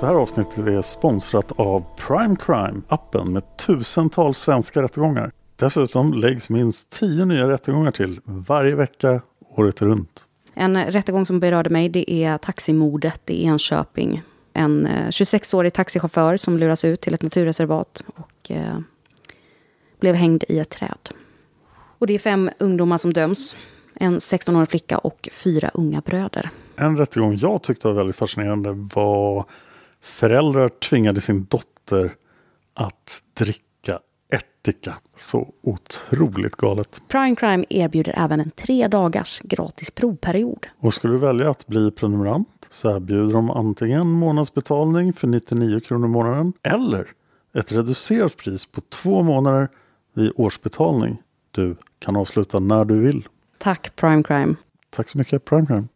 Det här avsnittet är sponsrat av Prime Crime, appen med tusentals svenska rättegångar. Dessutom läggs minst tio nya rättegångar till varje vecka, året runt. En rättegång som berörde mig det är taximordet i Enköping. En 26-årig taxichaufför som luras ut till ett naturreservat och eh, blev hängd i ett träd. Och det är fem ungdomar som döms. En 16-årig flicka och fyra unga bröder. En rättegång jag tyckte var väldigt fascinerande var föräldrar tvingade sin dotter att dricka ättika. Så otroligt galet. Prime Crime erbjuder även en tre dagars gratis provperiod. Och skulle du välja att bli prenumerant så erbjuder de antingen månadsbetalning för 99 kronor i månaden eller ett reducerat pris på två månader vid årsbetalning. Du kan avsluta när du vill. Tack Prime Crime. Tack så mycket Prime Crime.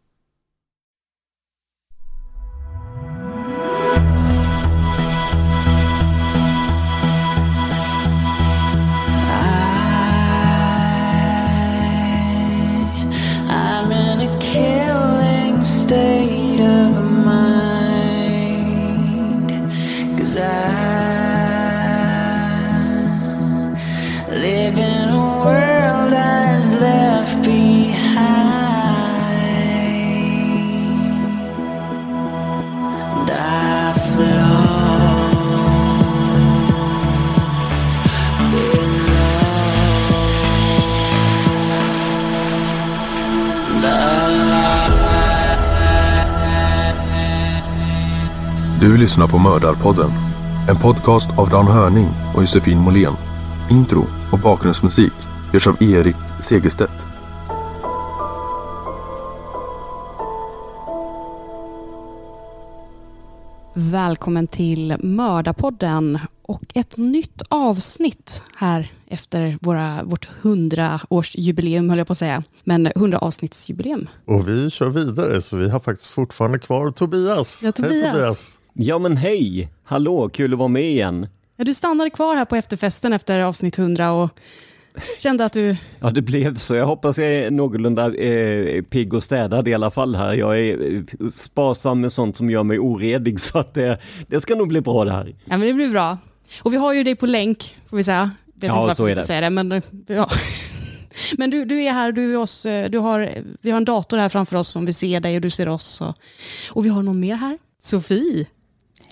Lyssnar på Mördarpodden. En podcast av Dan Hörning och Josefin Måhlén. Intro och bakgrundsmusik görs av Erik Segerstedt. Välkommen till Mördarpodden och ett nytt avsnitt här efter våra, vårt 100-årsjubileum, höll jag på att säga. Men 100-avsnittsjubileum. Och vi kör vidare så vi har faktiskt fortfarande kvar Tobias. Ja, Tobias. Hej Tobias! Ja men hej! Hallå, kul att vara med igen. Ja, du stannade kvar här på efterfesten efter avsnitt 100 och kände att du... Ja, det blev så. Jag hoppas jag är någorlunda eh, pigg och städad i alla fall här. Jag är eh, sparsam med sånt som gör mig oredig så att det, det ska nog bli bra det här. Ja, men det blir bra. Och vi har ju dig på länk, får vi säga. Vet Ja, inte varför vi ska det. säga det, men... Ja. Men du, du är här, du är oss, eh, du har, vi har en dator här framför oss som vi ser dig och du ser oss. Och, och vi har någon mer här. Sofie.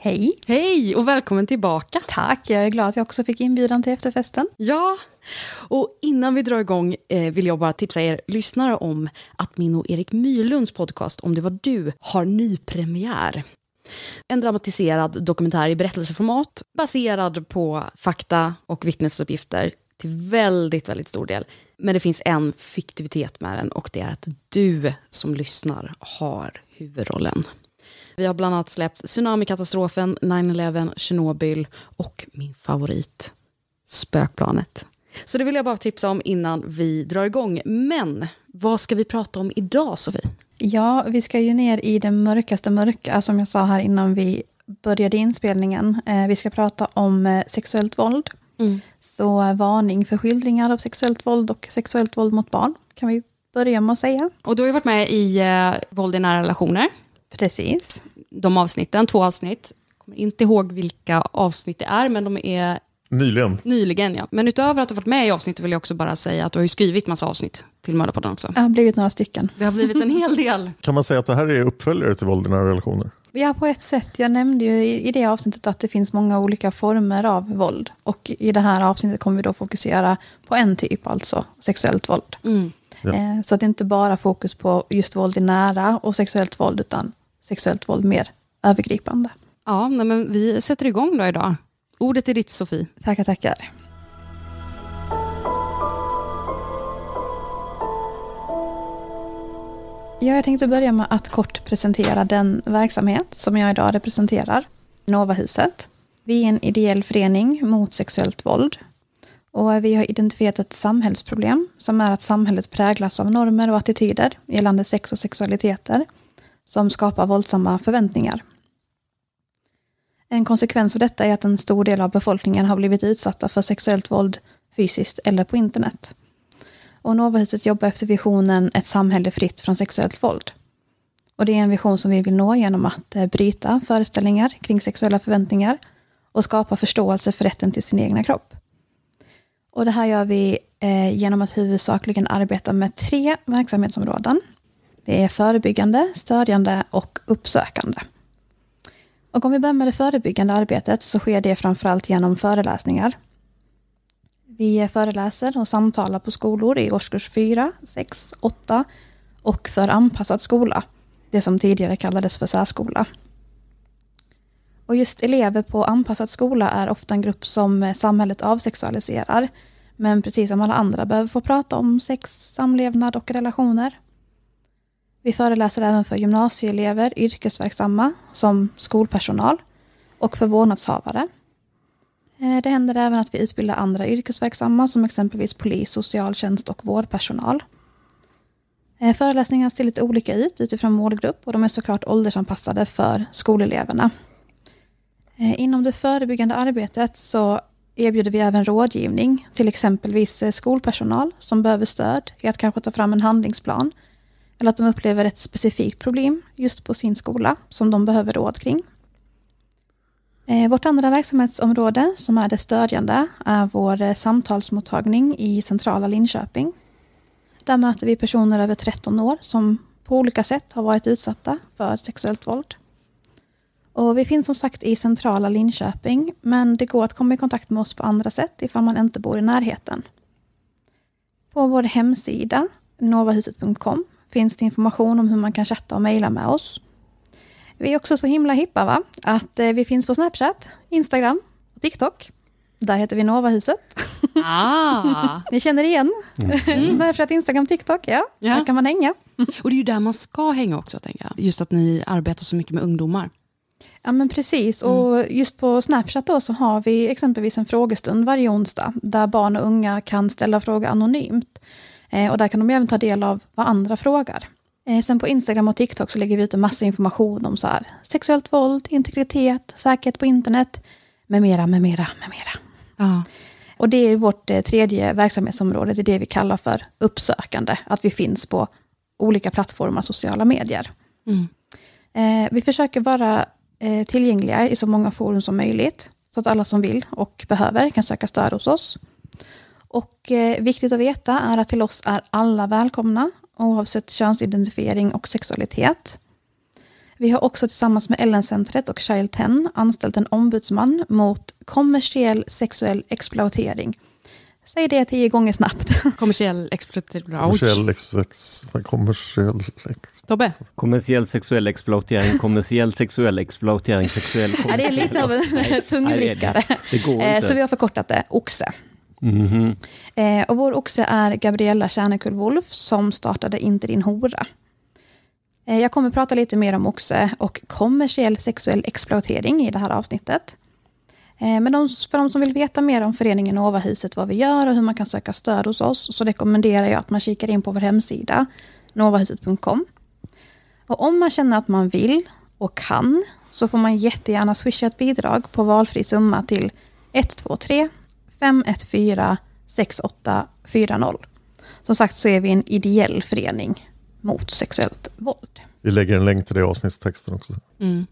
Hej. Hej och välkommen tillbaka. Tack, jag är glad att jag också fick inbjudan till efterfesten. Ja, och innan vi drar igång eh, vill jag bara tipsa er lyssnare om att min och Erik Myrlunds podcast Om det var du har nypremiär. En dramatiserad dokumentär i berättelseformat baserad på fakta och vittnesuppgifter till väldigt, väldigt stor del. Men det finns en fiktivitet med den och det är att du som lyssnar har huvudrollen. Vi har bland annat släppt tsunamikatastrofen, 9-11, Tjernobyl och min favorit, Spökplanet. Så det vill jag bara tipsa om innan vi drar igång. Men vad ska vi prata om idag, Sofie? Ja, vi ska ju ner i det mörkaste mörka, som jag sa här innan vi började inspelningen. Eh, vi ska prata om eh, sexuellt våld. Mm. Så eh, varning för skildringar av sexuellt våld och sexuellt våld mot barn. kan vi börja med att säga. Och du har ju varit med i eh, Våld i nära relationer. Precis. De avsnitten, två avsnitt. Jag kommer inte ihåg vilka avsnitt det är, men de är Nyligen. nyligen. Ja. Men utöver att du varit med i avsnittet vill jag också bara säga att du har ju skrivit massa avsnitt till Mördarpodden också. Det har blivit några stycken. Det har blivit en hel del. Kan man säga att det här är uppföljare till våld i nära relationer? Ja, på ett sätt. Jag nämnde ju i, i det avsnittet att det finns många olika former av våld. Och i det här avsnittet kommer vi då fokusera på en typ, alltså sexuellt våld. Mm. Ja. Eh, så att det inte bara fokus på just våld i nära och sexuellt våld, utan sexuellt våld mer övergripande. Ja, men vi sätter igång då idag. Ordet är ditt, Sofie. Tackar, tackar. Ja, jag tänkte börja med att kort presentera den verksamhet som jag idag representerar, Novahuset. Vi är en ideell förening mot sexuellt våld. Och vi har identifierat ett samhällsproblem som är att samhället präglas av normer och attityder gällande sex och sexualiteter som skapar våldsamma förväntningar. En konsekvens av detta är att en stor del av befolkningen har blivit utsatta för sexuellt våld fysiskt eller på internet. Och Novahuset jobbar efter visionen ett samhälle fritt från sexuellt våld. Och det är en vision som vi vill nå genom att eh, bryta föreställningar kring sexuella förväntningar och skapa förståelse för rätten till sin egna kropp. Och det här gör vi eh, genom att huvudsakligen arbeta med tre verksamhetsområden. Det är förebyggande, stödjande och uppsökande. Och om vi börjar med det förebyggande arbetet så sker det framförallt genom föreläsningar. Vi föreläser och samtalar på skolor i årskurs 4, 6, 8 och för anpassad skola, det som tidigare kallades för särskola. Och just elever på anpassad skola är ofta en grupp som samhället avsexualiserar, men precis som alla andra behöver få prata om sex, samlevnad och relationer. Vi föreläser även för gymnasieelever, yrkesverksamma som skolpersonal och för vårdnadshavare. Eh, det händer även att vi utbildar andra yrkesverksamma som exempelvis polis, socialtjänst och vårdpersonal. Eh, Föreläsningarna ser lite olika ut utifrån målgrupp och de är såklart åldersanpassade för skoleleverna. Eh, inom det förebyggande arbetet så erbjuder vi även rådgivning till exempelvis skolpersonal som behöver stöd i att kanske ta fram en handlingsplan eller att de upplever ett specifikt problem just på sin skola som de behöver råd kring. Eh, vårt andra verksamhetsområde, som är det stödjande, är vår eh, samtalsmottagning i centrala Linköping. Där möter vi personer över 13 år som på olika sätt har varit utsatta för sexuellt våld. Och vi finns som sagt i centrala Linköping, men det går att komma i kontakt med oss på andra sätt ifall man inte bor i närheten. På vår hemsida, novahuset.com, finns det information om hur man kan chatta och mejla med oss. Vi är också så himla hippa va? Att eh, vi finns på Snapchat, Instagram och TikTok. Där heter vi Novahuset. Ah. Ni känner igen Snapchat, Instagram, TikTok. Ja, Ja. där kan man hänga. Och det är ju där man ska hänga också, tänker jag. Just att ni arbetar så mycket med ungdomar. Ja men precis, och just på Snapchat då så har vi exempelvis en frågestund varje onsdag där barn och unga kan ställa frågor anonymt. Eh, och där kan de även ta del av vad andra frågar. Eh, sen på Instagram och TikTok så lägger vi ut en massa information om så här, sexuellt våld, integritet, säkerhet på internet, med mera, med mera, med mera. Ja. Och det är vårt eh, tredje verksamhetsområde, det är det vi kallar för uppsökande, att vi finns på olika plattformar, sociala medier. Mm. Eh, vi försöker vara eh, tillgängliga i så många forum som möjligt, så att alla som vill och behöver kan söka stöd hos oss. Och eh, viktigt att veta är att till oss är alla välkomna, oavsett könsidentifiering och sexualitet. Vi har också tillsammans med Ellen-centret och Child 10 anställt en ombudsman mot kommersiell sexuell exploatering. Säg det tio gånger snabbt. Kommersiell exploatering. Kommersiell, ex, ex, kommersiell ex. Tobbe? Kommersiell sexuell exploatering, kommersiell sexuell exploatering, sexuell... Ja, det är lite av en tungvrickare. Nej, det, det går Eh, inte. Så vi har förkortat det OXE. Mhm. Eh, och vår oxe är Gabriella Kärnekull Wolf som startade Inte din hora. Eh, jag kommer prata lite mer om oxe och kommersiell sexuell exploatering i det här avsnittet. Eh, men de, för de som vill veta mer om föreningen Novahuset, vad vi gör och hur man kan söka stöd hos oss, så rekommenderar jag att man kikar in på vår hemsida, novahuset.com. Och om man känner att man vill och kan, så får man jättegärna swisha ett bidrag på valfri summa till 123 514 6840. som sagt så är vi en ideell förening mot sexuellt våld. Vi lägger en länk till det i avsnittstexten också. Mm.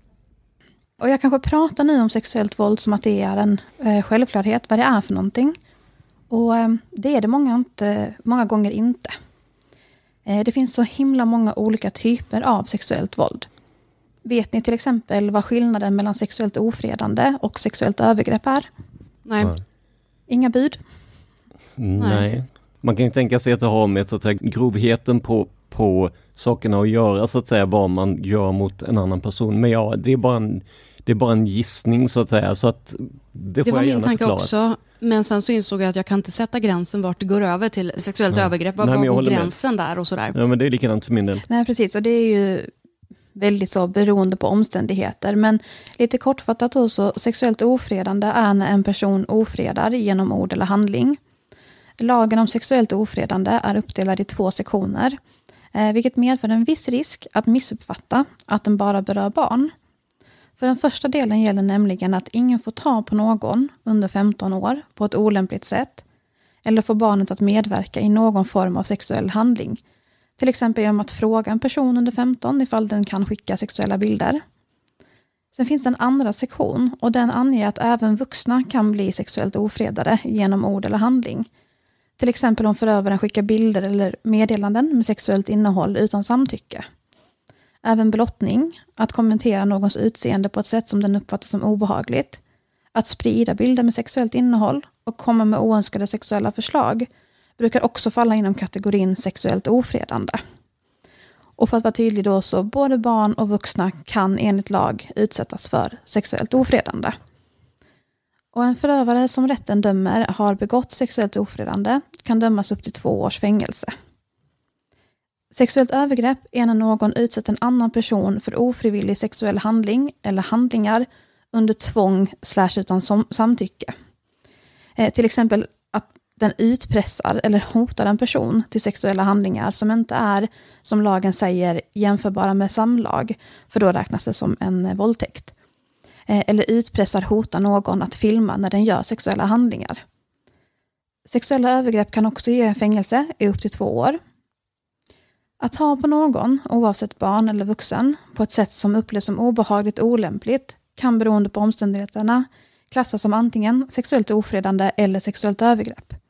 Och jag kanske pratar nu om sexuellt våld som att det är en eh, självklarhet, vad det är för någonting. Och eh, det är det många, inte, många gånger inte. Eh, det finns så himla många olika typer av sexuellt våld. Vet ni till exempel vad skillnaden mellan sexuellt ofredande och sexuellt övergrepp är? Nej. Nej. Inga bud? Nej. Man kan ju tänka sig att det har med så att säga, grovheten på, på sakerna att göra, så att säga, vad man gör mot en annan person. Men ja, det är bara en, det är bara en gissning så att säga, så att det, Det får var jag min tanke förklara. också. Men sen så insåg jag att jag kan inte sätta gränsen vart det går över till sexuellt Nej. övergrepp. Nej, jag går håller med. gränsen där och sådär? Ja, men det är likadant för min del. Nej, precis. Och det är ju väldigt så beroende på omständigheter. Men lite kortfattat då, så sexuellt ofredande är när en person ofredar genom ord eller handling. Lagen om sexuellt ofredande är uppdelad i två sektioner, eh, vilket medför en viss risk att missuppfatta att den bara berör barn. För den första delen gäller nämligen att ingen får ta på någon under 15 år på ett olämpligt sätt eller få barnet att medverka i någon form av sexuell handling. Till exempel genom att fråga en person under 15 ifall den kan skicka sexuella bilder. Sen finns det en andra sektion och den anger att även vuxna kan bli sexuellt ofredade genom ord eller handling. Till exempel om förövaren skickar bilder eller meddelanden med sexuellt innehåll utan samtycke. Även blottning, att kommentera någons utseende på ett sätt som den uppfattar som obehagligt, att sprida bilder med sexuellt innehåll och komma med oönskade sexuella förslag brukar också falla inom kategorin sexuellt ofredande. Och för att vara tydlig då så både barn och vuxna kan enligt lag utsättas för sexuellt ofredande. Och en förövare som rätten dömer har begått sexuellt ofredande kan dömas upp till två års fängelse. Sexuellt övergrepp är när någon utsätter en annan person för ofrivillig sexuell handling eller handlingar under tvång slash utan som, samtycke. Eh, till exempel den utpressar eller hotar en person till sexuella handlingar som inte är, som lagen säger, jämförbara med samlag, för då räknas det som en eh, våldtäkt. Eh, eller utpressar, hotar någon att filma när den gör sexuella handlingar. Sexuella övergrepp kan också ge fängelse i upp till två år. Att ha på någon, oavsett barn eller vuxen, på ett sätt som upplevs som obehagligt och olämpligt kan beroende på omständigheterna klassas som antingen sexuellt ofredande eller sexuellt övergrepp.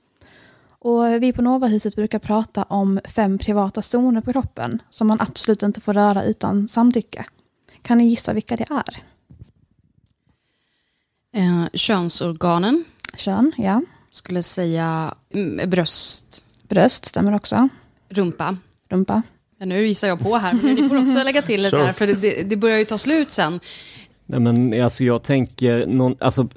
Och vi på Novahuset brukar prata om fem privata zoner på kroppen som man absolut inte får röra utan samtycke. Kan ni gissa vilka det är? Eh, könsorganen, Kön, ja. skulle säga mm, bröst, Bröst stämmer också. rumpa. Rumpa. Ja, nu visar jag på här, men ni får också lägga till lite Kör. här, för det- det, det börjar ju ta slut sen. Nej men alltså jag tänker någon, alltså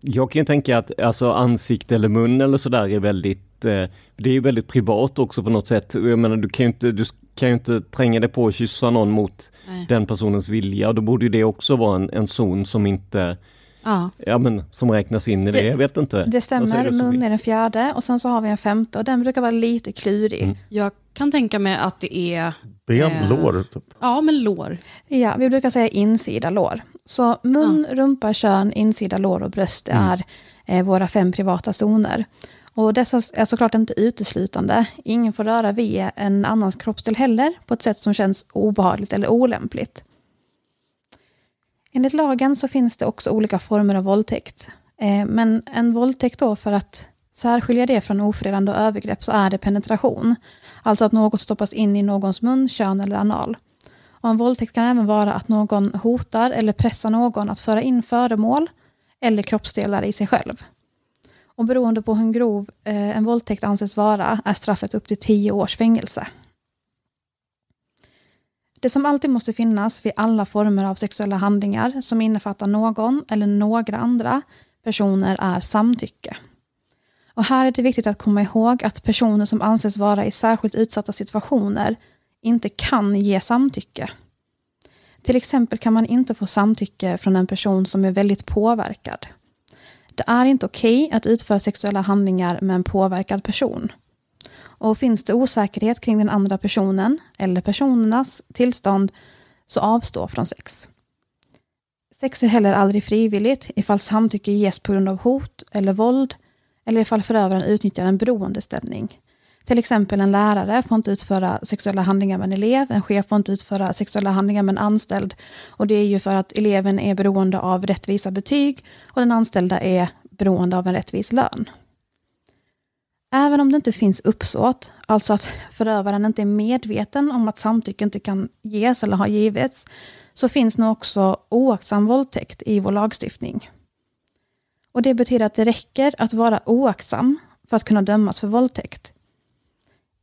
jag kan ju tänka att alltså ansikte eller mun eller sådär är väldigt, eh, det är ju väldigt privat också på något sätt. Jag menar du kan ju inte, du kan ju inte tränga dig på och kyssa någon mot Nej. den personens vilja. Då borde ju det också vara en, en zon som inte, Ja. ja men som räknas in i det, Det- jag vet inte. Det stämmer, mun är den fjärde och sen så har vi en femte och den brukar vara lite klurig. Mm. Jag kan tänka mig att det är, Ben, Eh. lår, typ. ja men lår. Ja, vi brukar säga insida lår. Så mun, rumpa, kön, insida lår och bröst det är eh, våra fem privata zoner. Och dessa är såklart inte uteslutande. Ingen får röra vid en annans kroppsdel heller på ett sätt som känns obehagligt eller olämpligt. Enligt lagen så finns det också olika former av våldtäkt. Eh, men en våldtäkt då för att särskilja det från ofredande och övergrepp så är det penetration. Alltså att något stoppas in i någons mun, kön eller anal. Och en våldtäkt kan även vara att någon hotar eller pressar någon att föra in föremål eller kroppsdelar i sig själv. Och beroende på hur grov eh, en våldtäkt anses vara är straffet upp till 10 års fängelse. Det som alltid måste finnas vid alla former av sexuella handlingar som innefattar någon eller några andra personer är samtycke. Och här är det viktigt att komma ihåg att personer som anses vara i särskilt utsatta situationer inte kan ge samtycke. Till exempel kan man inte få samtycke från en person som är väldigt påverkad. Det är inte okej att utföra sexuella handlingar med en påverkad person. Och finns det osäkerhet kring den andra personen eller personernas tillstånd så avstå från sex. Sex är heller aldrig frivilligt ifall samtycke ges på grund av hot eller våld eller ifall förövaren utnyttjar en beroendeställning. Till exempel en lärare får inte utföra sexuella handlingar med en elev, en chef får inte utföra sexuella handlingar med en anställd. Och det är ju för att eleven är beroende av rättvisa betyg och den anställda är beroende av en rättvis lön. Även om det inte finns uppsåt, alltså att förövaren inte är medveten om att samtycke inte kan ges eller har givits, så finns nu också oaktsam våldtäkt i vår lagstiftning. Och Det betyder att det räcker att vara oaktsam för att kunna dömas för våldtäkt.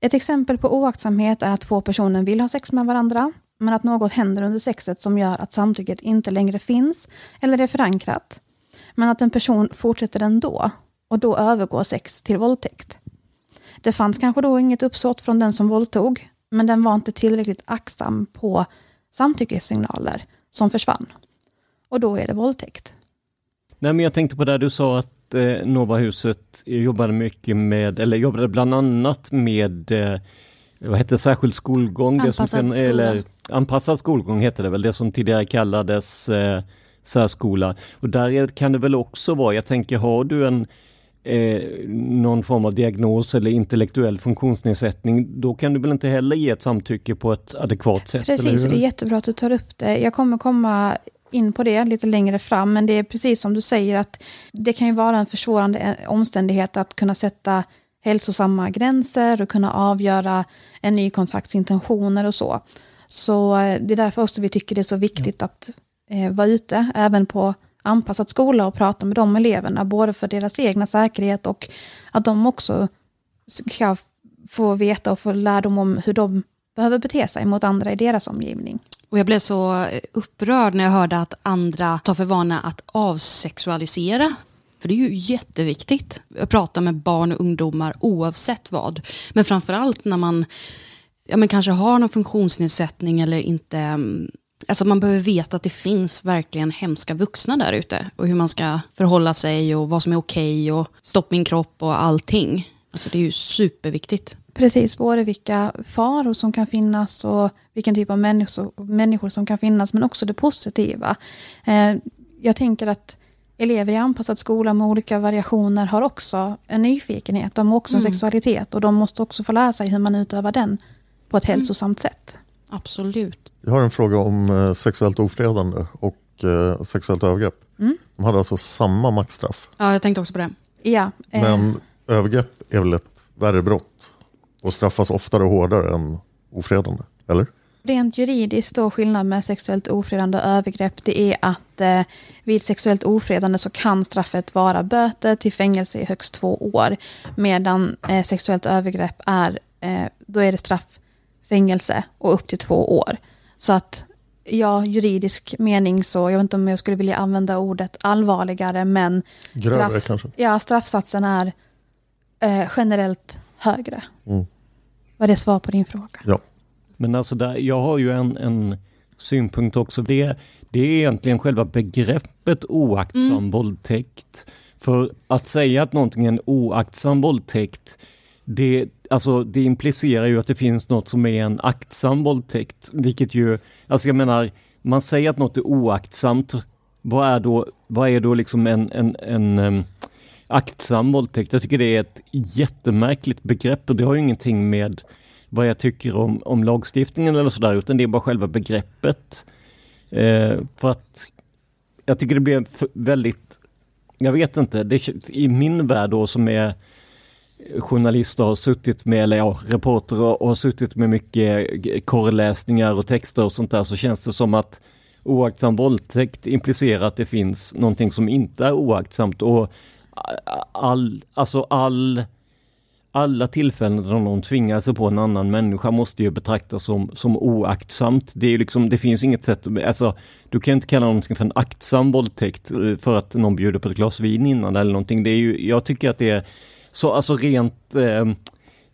Ett exempel på oaktsamhet är att två personer vill ha sex med varandra, men att något händer under sexet som gör att samtycket inte längre finns eller är förankrat. Men att en person fortsätter ändå och då övergår sex till våldtäkt. Det fanns kanske då inget uppsåt från den som våldtog, men den var inte tillräckligt aktsam på samtyckessignaler som försvann. Och då är det våldtäkt. Nej, men jag tänkte på det du sa att eh, Novahuset jobbade mycket med, eller jobbade bland annat med eh, vad heter särskild skolgång? Anpassad det som sen, eller, anpassad skolgång heter det väl, det som tidigare kallades eh, särskola. Och där är, kan det väl också vara, jag tänker har du en eh, någon form av diagnos eller intellektuell funktionsnedsättning, då kan du väl inte heller ge ett samtycke på ett adekvat sätt? Precis, det är jättebra att du tar upp det. Jag kommer komma in på det lite längre fram, men det är precis som du säger att det kan ju vara en försvårande omständighet att kunna sätta hälsosamma gränser och kunna avgöra en ny kontakts intentioner och så. Så eh, det är därför också vi tycker det är så viktigt att eh, vara ute, även på anpassad skola och prata med de eleverna, både för deras egna säkerhet och att de också ska få veta och få lärdom om hur de behöver bete sig mot andra i deras omgivning. Och jag blev så eh, upprörd när jag hörde att andra tar för vana att avsexualisera. För det är ju jätteviktigt att prata med barn och ungdomar oavsett vad. Men framförallt när man ja, men kanske har någon funktionsnedsättning eller inte mm, Alltså man behöver veta att det finns verkligen hemska vuxna där ute. Och hur man ska förhålla sig och vad som är okej och stopp min kropp och allting. Alltså det är ju superviktigt. Precis, både vilka faror som kan finnas och vilken typ av människor, människor som kan finnas, men också det positiva. Eh, jag tänker att elever i anpassad skola med olika variationer har också en nyfikenhet. De har också en Mm. sexualitet och de måste också få lära sig hur man utövar den på ett hälsosamt sätt. Absolut. Jag har en fråga om eh, sexuellt ofredande och eh, sexuellt övergrepp. Mm. De hade alltså samma maxstraff. Ja, jag tänkte också på det. Ja, eh, Men övergrepp är väl ett värre brott och straffas oftare och hårdare än ofredande, eller? Rent juridiskt då skillnad med sexuellt ofredande och övergrepp det är att eh, vid sexuellt ofredande så kan straffet vara böter till fängelse i högst två år. Medan eh, sexuellt övergrepp är, eh, då är det straff fängelse och upp till två år. Så att ja, juridisk mening så, jag vet inte om jag skulle vilja använda ordet allvarligare, men Grövre straff- kanske? ja, straffsatsen är eh, generellt högre. Mm. Var det svar på din fråga? Ja. Men alltså där, jag har ju en, en synpunkt också. Det, det är egentligen själva begreppet oaktsam Mm. våldtäkt. För att säga att någonting är en oaktsam våldtäkt, det, alltså, det implicerar ju att det finns något som är en aktsam våldtäkt. Vilket ju, alltså jag menar, man säger att något är oaktsamt. Vad är då, vad är då liksom en, en, en em, aktsam våldtäkt? Jag tycker det är ett jättemärkligt begrepp och det har ju ingenting med vad jag tycker om, om lagstiftningen eller sådär, utan det är bara själva begreppet. Eh, för att jag tycker det blir väldigt, jag vet inte, det, i min värld då som är journalister har suttit med, eller ja, reporter och, och har suttit med mycket korreläsningar och texter och sånt där, så känns det som att oaktsam våldtäkt implicerar att det finns någonting som inte är oaktsamt och all, alltså all alla tillfällen där någon tvingar sig på en annan människa måste ju betraktas som, som oaktsamt. Det, är liksom, det finns inget sätt, att- alltså, du kan inte kalla någonting för en aktsam våldtäkt eh, för att någon bjuder på ett glas vin innan eller någonting. Det är ju, jag tycker att det är så, alltså rent, eh,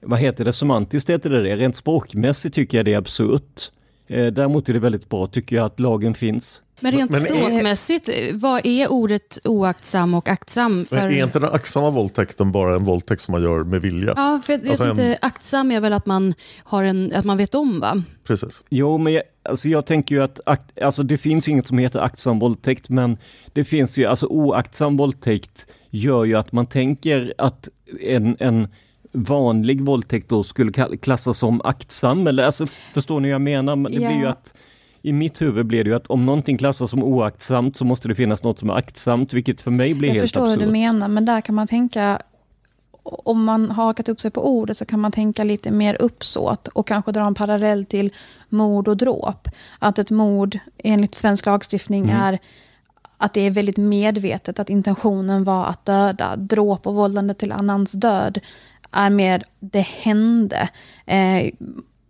vad heter det, semantiskt heter det det, rent språkmässigt tycker jag det är absurt. Eh, däremot är det väldigt bra tycker jag att lagen finns. Men rent Men- språkmässigt, vad är ordet oaktsam och aktsam? För... Men är inte den aktsamma våldtäkten bara en våldtäkt som man gör med vilja? Ja, för jag, jag Alltså en- tänkte, aktsam är väl att man, har en, att man vet om va? Precis. Jo, men jag, alltså jag tänker ju att akt, alltså det finns ju inget som heter aktsam våldtäkt, men det finns ju, alltså oaktsam våldtäkt gör ju att man tänker att en, en vanlig våldtäkt då skulle klassas som aktsam? Eller alltså, förstår ni vad jag menar? Men Det blir ju Ja. att i mitt huvud blir det ju att om någonting klassas som oaktsamt så måste det finnas något som är aktsamt, vilket för mig blir Jag helt förstår absurt. vad du menar, men där kan man tänka, om man har hakat upp sig på ordet så kan man tänka lite mer uppsåt och kanske dra en parallell till mord och dråp. Att ett mord enligt svensk lagstiftning Mm. är att det är väldigt medvetet, att intentionen var att döda. Dråp och vållande till annans död är mer, det hände. Eh,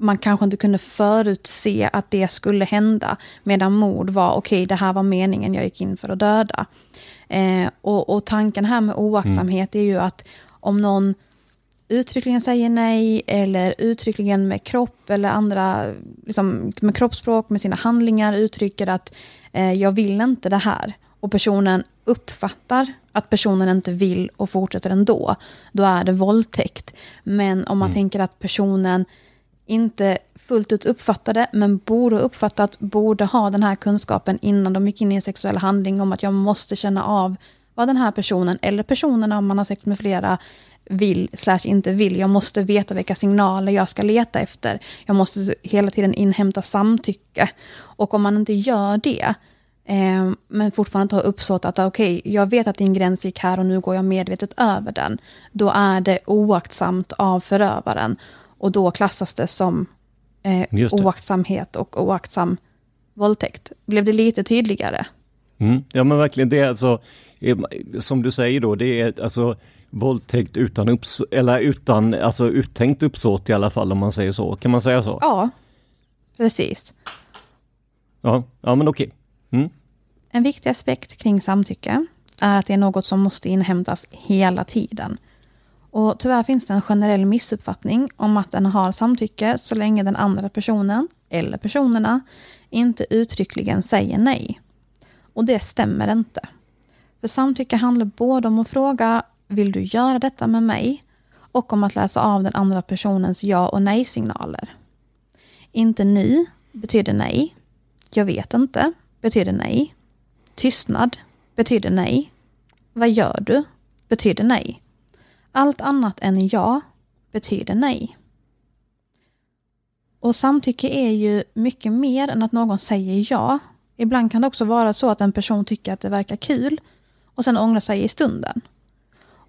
man kanske inte kunde förutse att det skulle hända. Medan mord var, okej, det här var meningen, jag gick in för att döda. Eh, och, och tanken här med oaktsamhet är ju att om någon uttryckligen säger nej eller uttryckligen med kropp eller andra, liksom, med kroppsspråk, med sina handlingar uttrycker att eh, jag vill inte det här. Och personen uppfattar att personen inte vill och fortsätter ändå. Då är det våldtäkt. Men om man tänker att personen inte fullt ut uppfattade, men borde ha uppfattat, borde ha den här kunskapen innan de gick in i en sexuell handling om att jag måste känna av vad den här personen, eller personerna om man har sex med flera, vill slash inte vill. Jag måste veta vilka signaler jag ska leta efter. Jag måste hela tiden inhämta samtycke. Och om man inte gör det, eh, men fortfarande inte har uppsåt att okej, jag vet att din gräns gick här och nu går jag medvetet över den. Då är det oaktsamt av förövaren. Och då klassas det som eh, det. oaktsamhet och oaktsam våldtäkt. Blev det lite tydligare? Mm. Ja men verkligen, det är alltså, eh, som du säger då, det är alltså våldtäkt utan, upps eller utan alltså uttänkt uppsåt i alla fall om man säger så. Kan man säga så? Ja, precis. Ja, ja men okej. Mm. En viktig aspekt kring samtycke är att det är något som måste inhämtas hela tiden. Och tyvärr finns det en generell missuppfattning om att den har samtycke så länge den andra personen, eller personerna, inte uttryckligen säger nej. Och det stämmer inte. För samtycke handlar både om att fråga vill du göra detta med mig? Och om att läsa av den andra personens ja och nej-signaler. Inte nu betyder nej. Jag vet inte betyder nej. Tystnad betyder nej. Vad gör du? betyder nej. Allt annat än ja betyder nej. Och samtycke är ju mycket mer än att någon säger ja. Ibland kan det också vara så att en person tycker att det verkar kul och sen ångrar sig i stunden.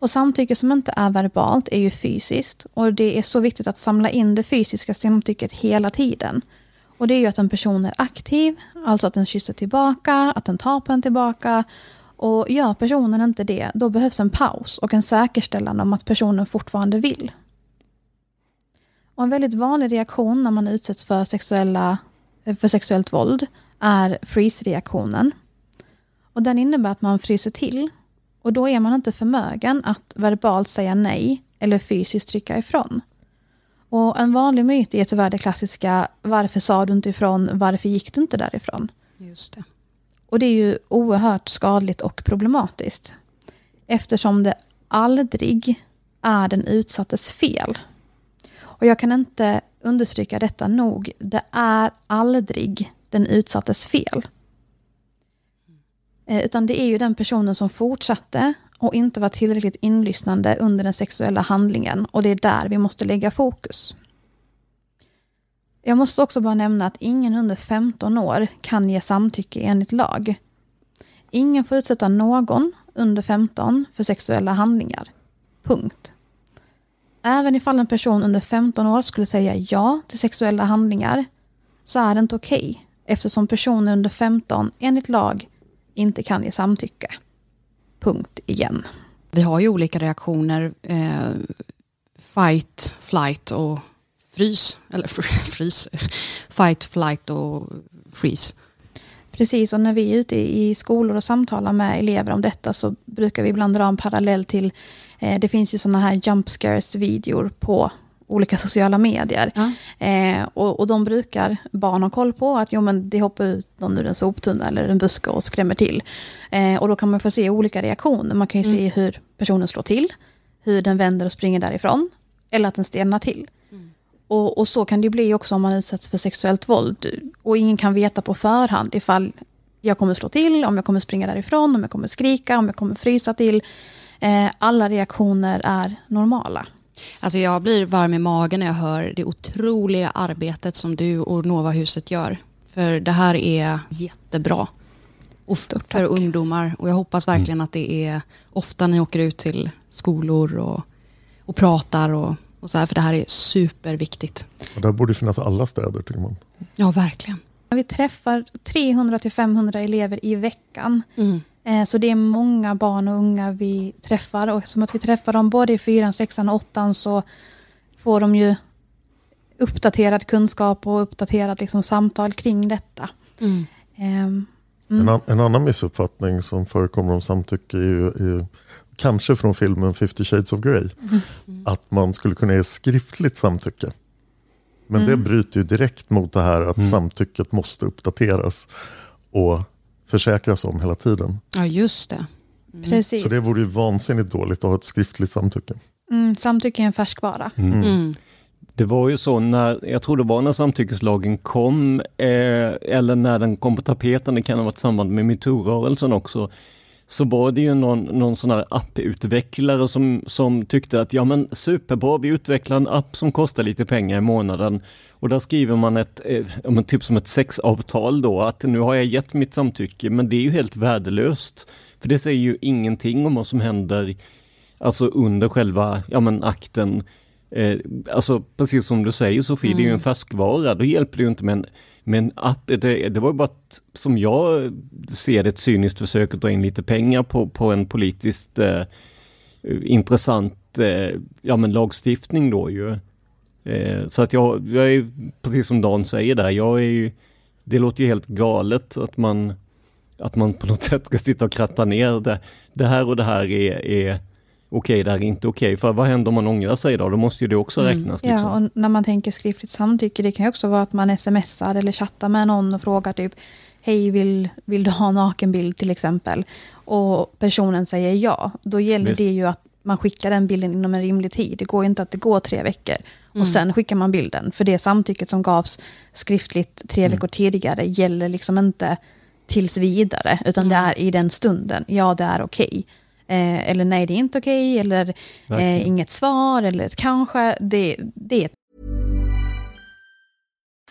Och samtycke som inte är verbalt är ju fysiskt och det är så viktigt att samla in det fysiska samtycket hela tiden. Och det är ju att en person är aktiv, alltså att den kysser tillbaka, att den tar på en tillbaka. Och gör personen inte det, då behövs en paus och en säkerställande om att personen fortfarande vill. Och en väldigt vanlig reaktion när man utsätts för, sexuella, eh, för sexuellt våld är freeze-reaktionen. Och den innebär att man fryser till och då är man inte förmögen att verbalt säga nej eller fysiskt trycka ifrån. Och en vanlig myt är tyvärr det klassiska varför sa du inte ifrån, varför gick du inte därifrån? Just det. Och det är ju oerhört skadligt och problematiskt. Eftersom det aldrig är den utsattes fel. Och jag kan inte understryka detta nog. Det är aldrig den utsattes fel. Eh, utan det är ju den personen som fortsatte och inte var tillräckligt inlyssnande under den sexuella handlingen. Och det är där vi måste lägga fokus. Jag måste också bara nämna att ingen under 15 år kan ge samtycke enligt lag. Ingen får utsätta någon under 15 för sexuella handlingar. Punkt. Även ifall en person under 15 år skulle säga ja till sexuella handlingar så är det inte okej eftersom personer under 15 enligt lag inte kan ge samtycke. Punkt igen. Vi har ju olika reaktioner. Eh, fight, flight och frys. Eller fr- frys. Fight, flight och freeze. Precis, och när vi är ute i skolor och samtalar med elever om detta så brukar vi ibland dra en parallell till, eh, det finns ju sådana här jump scares-videor på olika sociala medier. Ja. Eh, och, och de brukar barn ha koll på att jo, men det hoppar ut någon ur en soptunna eller en buske och skrämmer till. Eh, och då kan man få se olika reaktioner. Man kan ju se hur personen slår till, hur den vänder och springer därifrån, eller att den stelnar till. Och, och så kan det ju bli också om man utsätts för sexuellt våld. Och ingen kan veta på förhand ifall jag kommer slå till, om jag kommer springa därifrån, om jag kommer skrika, om jag kommer frysa till. Eh, alla reaktioner är normala. Alltså jag blir varm i magen när jag hör det otroliga arbetet som du och Novahuset gör. För det här är jättebra. Och Stort för tack. ungdomar. Och jag hoppas verkligen att det är ofta ni åker ut till skolor och, och pratar och, och så här. För det här är superviktigt. Och där borde finnas alla städer tycker man. Ja, verkligen. Vi träffar 300-500 elever i veckan. Mm. Eh, Så det är många barn och unga vi träffar. Och som att vi träffar dem både i fyran, sexan och åttan så får de ju uppdaterad kunskap och uppdaterad liksom samtal kring detta. Mm. Ehm, En, an, en annan missuppfattning som förekommer om samtycke är ju, är, kanske från filmen 50 shades of Grey. Att man skulle kunna ge skriftligt samtycke. Men det bryter ju direkt mot det här att samtycket måste uppdateras och försäkras om hela tiden. Ja, just det. Precis. Så det vore ju vansinnigt dåligt att ha ett skriftligt samtycke. mm, samtycke är en färskvara. Mm. Det var ju så när, jag tror det var när samtyckeslagen kom, eh, eller när den kom på tapeten, det kan ha varit i samband med metoo-rörelsen också, så var det ju någon, någon sån här apputvecklare som, som tyckte att ja men superbra, vi utvecklar en app som kostar lite pengar i månaden. Och där skriver man ett, eh, typ som ett sexavtal då, att nu har jag gett mitt samtycke, men det är ju helt värdelöst. För det säger ju ingenting om vad som händer alltså under själva ja, men akten. Eh, alltså precis som du säger Sofie, det är ju en färskvara. Då hjälper det ju inte med en, men app. Det, det var bara ett, som jag ser det, ett cyniskt försök att dra in lite pengar på, på en politiskt eh, intressant eh, ja, men lagstiftning då ju. Eh, så att jag, jag är precis som Dan säger där, jag är ju, det låter ju helt galet att man att man på något sätt ska sitta och kratta ner det. Det här och det här är, är okej, det här är inte okej. För vad händer om man ångrar sig då? Då måste ju det också räknas. Liksom. Ja, och när man tänker skriftligt samtycke, det kan ju också vara att man smsar eller chattar med någon och frågar typ Hej, vill, vill du ha en nakenbild till exempel? Och personen säger ja. Då gäller Visst. det ju att man skickar den bilden inom en rimlig tid. Det går ju inte att det går tre veckor och sen skickar man bilden. För det samtycket som gavs skriftligt tre veckor tidigare gäller liksom inte tills vidare, utan det är i den stunden. Ja, det är okej. Eh, eller nej, det är inte okej, eller Verkligen. eh, inget svar, eller ett kanske. Det, det är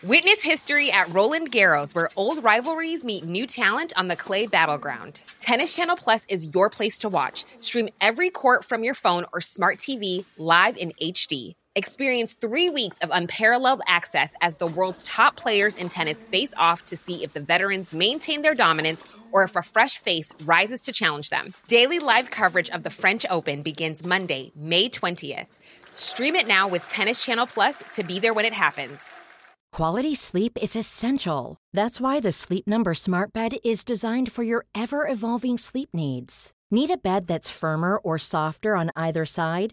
Witness history at Roland Garros, where old rivalries meet new talent on the clay battleground. Tennis Channel Plus is your place to watch. Stream every court from your phone or smart TV live in HD. Experience three weeks of unparalleled access as the world's top players in tennis face off to see if the veterans maintain their dominance or if a fresh face rises to challenge them. Daily live coverage of the French Open begins Monday, May 20th. Stream it now with Tennis Channel Plus to be there when it happens. Quality sleep is essential. That's why the Sleep Number Smart Bed is designed for your ever evolving sleep needs. Need a bed that's firmer or softer on either side?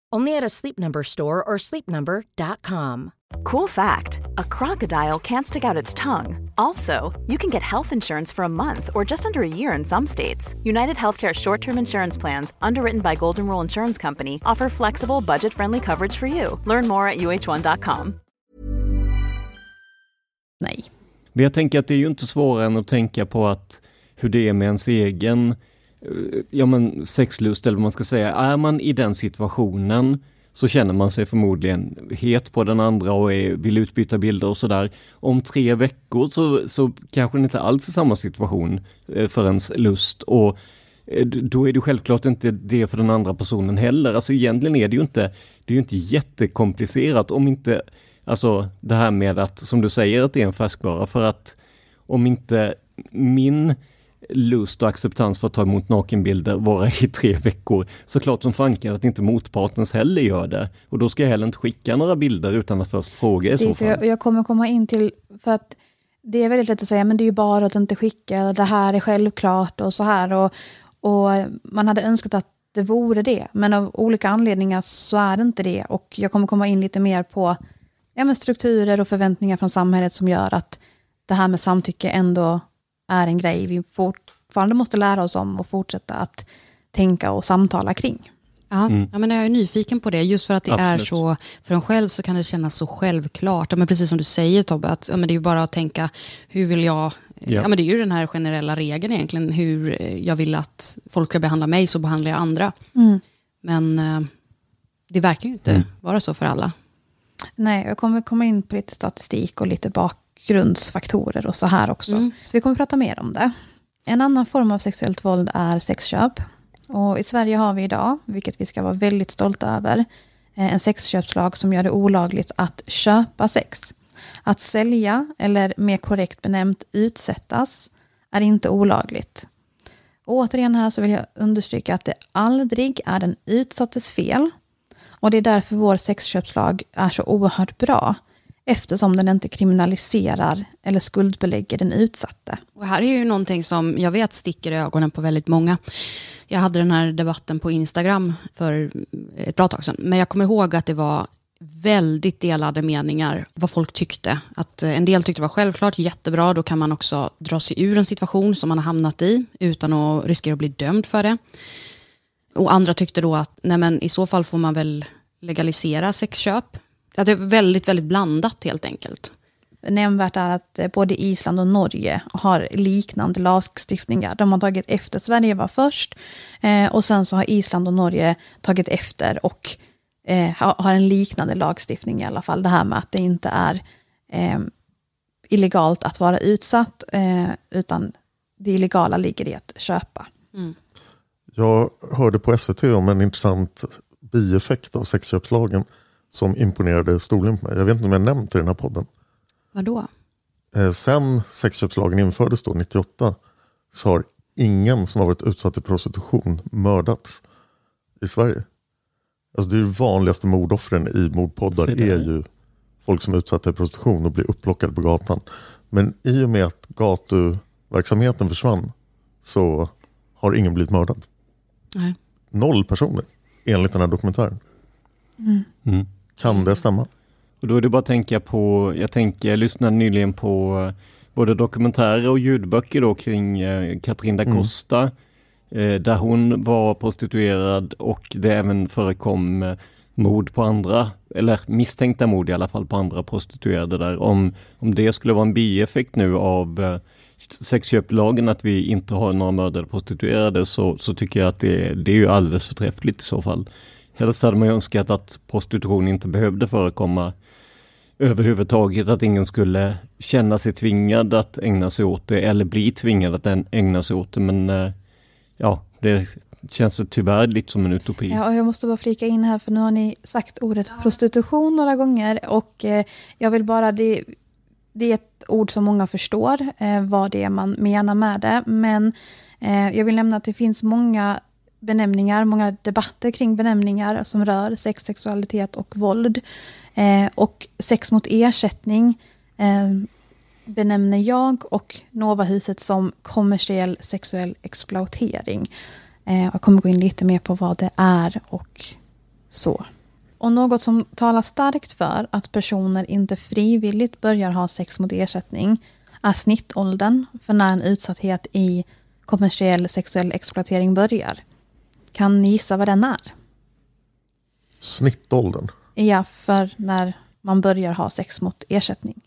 Only at a Sleep Number store or sleepnumber.com. Cool fact a crocodile can't stick out its tongue. Also, you can get health insurance for a month or just under a year in some states. United Healthcare short term insurance plans, underwritten by Golden Rule Insurance Company, offer flexible, budget friendly coverage for you. Learn more at uh1.com. nej. Men jag tänker att det är ju inte svårare än att tänka på att hur det är med ens egen Eh, ja, men sexlust eller vad man ska säga. Är man i den situationen så känner man sig förmodligen het på den andra och är, vill utbyta bilder och sådär. Om tre veckor så, så kanske det inte alls är samma situation eh, för ens lust och eh, då är det självklart inte det för den andra personen heller. Alltså egentligen är det ju inte, det är ju inte jättekomplicerat om inte, alltså det här med att, som du säger, att det är en färskvara för att om inte min lust och acceptans för att ta emot nakenbilder vara i tre veckor, så klart som fanken att inte motpartens heller gör det. Och då ska jag heller inte skicka några bilder utan att först fråga i så Precis, fall. jag, jag kommer komma in till, för att det är väldigt lätt att säga, men det är ju bara att inte skicka, det här är självklart och så här. Och, och man hade önskat att det vore det, men av olika anledningar så är det inte det. Och jag kommer komma in lite mer på, ja, men strukturer och förväntningar från samhället som gör att det här med samtycke ändå är en grej vi fortfarande måste lära oss om och fortsätta att tänka och samtala kring. Ja, Mm. ja, men jag är nyfiken på det, just för att det är Absolut. så, för en själv så kan det kännas så självklart. Ja, men precis som du säger Tobbe, att ja, men det är ju bara att tänka, hur vill jag, ja. Ja. men det är ju den här generella regeln egentligen, hur eh, jag vill att folk ska behandla mig, så behandlar jag andra. Mm. Men eh, det verkar ju inte Mm. vara så för alla. Nej, jag kommer komma in på lite statistik och lite bakgrundsfaktorer och så här också. Mm. Så vi kommer prata mer om det. En annan form av sexuellt våld är sexköp. Och I Sverige har vi idag, vilket vi ska vara väldigt stolta över, eh, en sexköpslag som gör det olagligt att köpa sex. Att sälja, eller mer korrekt benämnt utsättas, är inte olagligt. Och återigen här så vill jag understryka att det aldrig är den utsattes fel. Och det är därför vår sexköpslag är så oerhört bra. Eftersom den inte kriminaliserar eller skuldbelägger den utsatte. Och här är ju någonting som jag vet sticker i ögonen på väldigt många. Jag hade den här debatten på Instagram för eh, ett bra tag sedan. Men jag kommer ihåg att det var väldigt delade meningar vad folk tyckte. Att eh, en del tyckte det var självklart, jättebra, då kan man också dra sig ur en situation som man har hamnat i utan att riskera att bli dömd för det. Och andra tyckte då att nej men, i så fall får man väl legalisera sexköp. Att det är väldigt, väldigt blandat helt enkelt. Nämnvärt är att eh, både Island och Norge har liknande lagstiftningar. De har tagit efter, Sverige var först eh, och sen så har Island och Norge tagit efter och eh, ha- har en liknande lagstiftning i alla fall. Det här med att det inte är illegalt att vara utsatt utan det illegala ligger i att köpa. Jag hörde på SVT om en intressant bieffekt av sexköpslagen som imponerade storligen på mig. Jag vet inte om jag nämnt det i den här podden. Vadå? Eh, sen sexköpslagen infördes då 98 så har ingen som har varit utsatt i prostitution mördats i Sverige. Alltså det är ju vanligaste mordoffren i mordpoddar är ju folk som är utsatta i prostitution och blir upplockade på gatan. Men i och med att gatuverksamheten försvann så har ingen blivit mördad. Nej. Noll personer enligt den här dokumentären. Mm. Kan det stämma? Och då är det bara att tänka på, jag tänker, jag lyssnade nyligen på eh, både dokumentärer och ljudböcker då kring eh, Katrin da Mm. Costa. Eh, där hon var prostituerad och det även förekom eh, mord på andra, eller misstänkta mord i alla fall på andra prostituerade där. Om, om det skulle vara en bieffekt nu av eh, sexköplagen att vi inte har några mördade prostituerade så, så tycker jag att det, det är ju alldeles förträffligt i så fall. Helst hade man ju önskat att prostitution inte behövde förekomma överhuvudtaget, att ingen skulle känna sig tvingad att ägna sig åt det eller bli tvingad att ägna sig åt det. Men eh, ja, det känns ju tyvärr lite som en utopi. Ja, och jag måste bara flika in här, för nu har ni sagt ordet prostitution några gånger. Och eh, jag vill bara, det, det är ett ord som många förstår, eh, vad det är man menar med det. Men eh, jag vill nämna att det finns många benämningar, många debatter kring benämningar som rör sex, sexualitet och våld. Eh, och sex mot ersättning eh, benämner jag och Novahuset som kommersiell sexuell exploatering. Eh, jag kommer gå in lite mer på vad det är och så. Och något som talar starkt för att personer inte frivilligt börjar ha sex mot ersättning är snittåldern för när en utsatthet i kommersiell sexuell exploatering börjar. Kan ni gissa vad den är? Snittåldern. Ja, för när man börjar ha sex mot ersättning.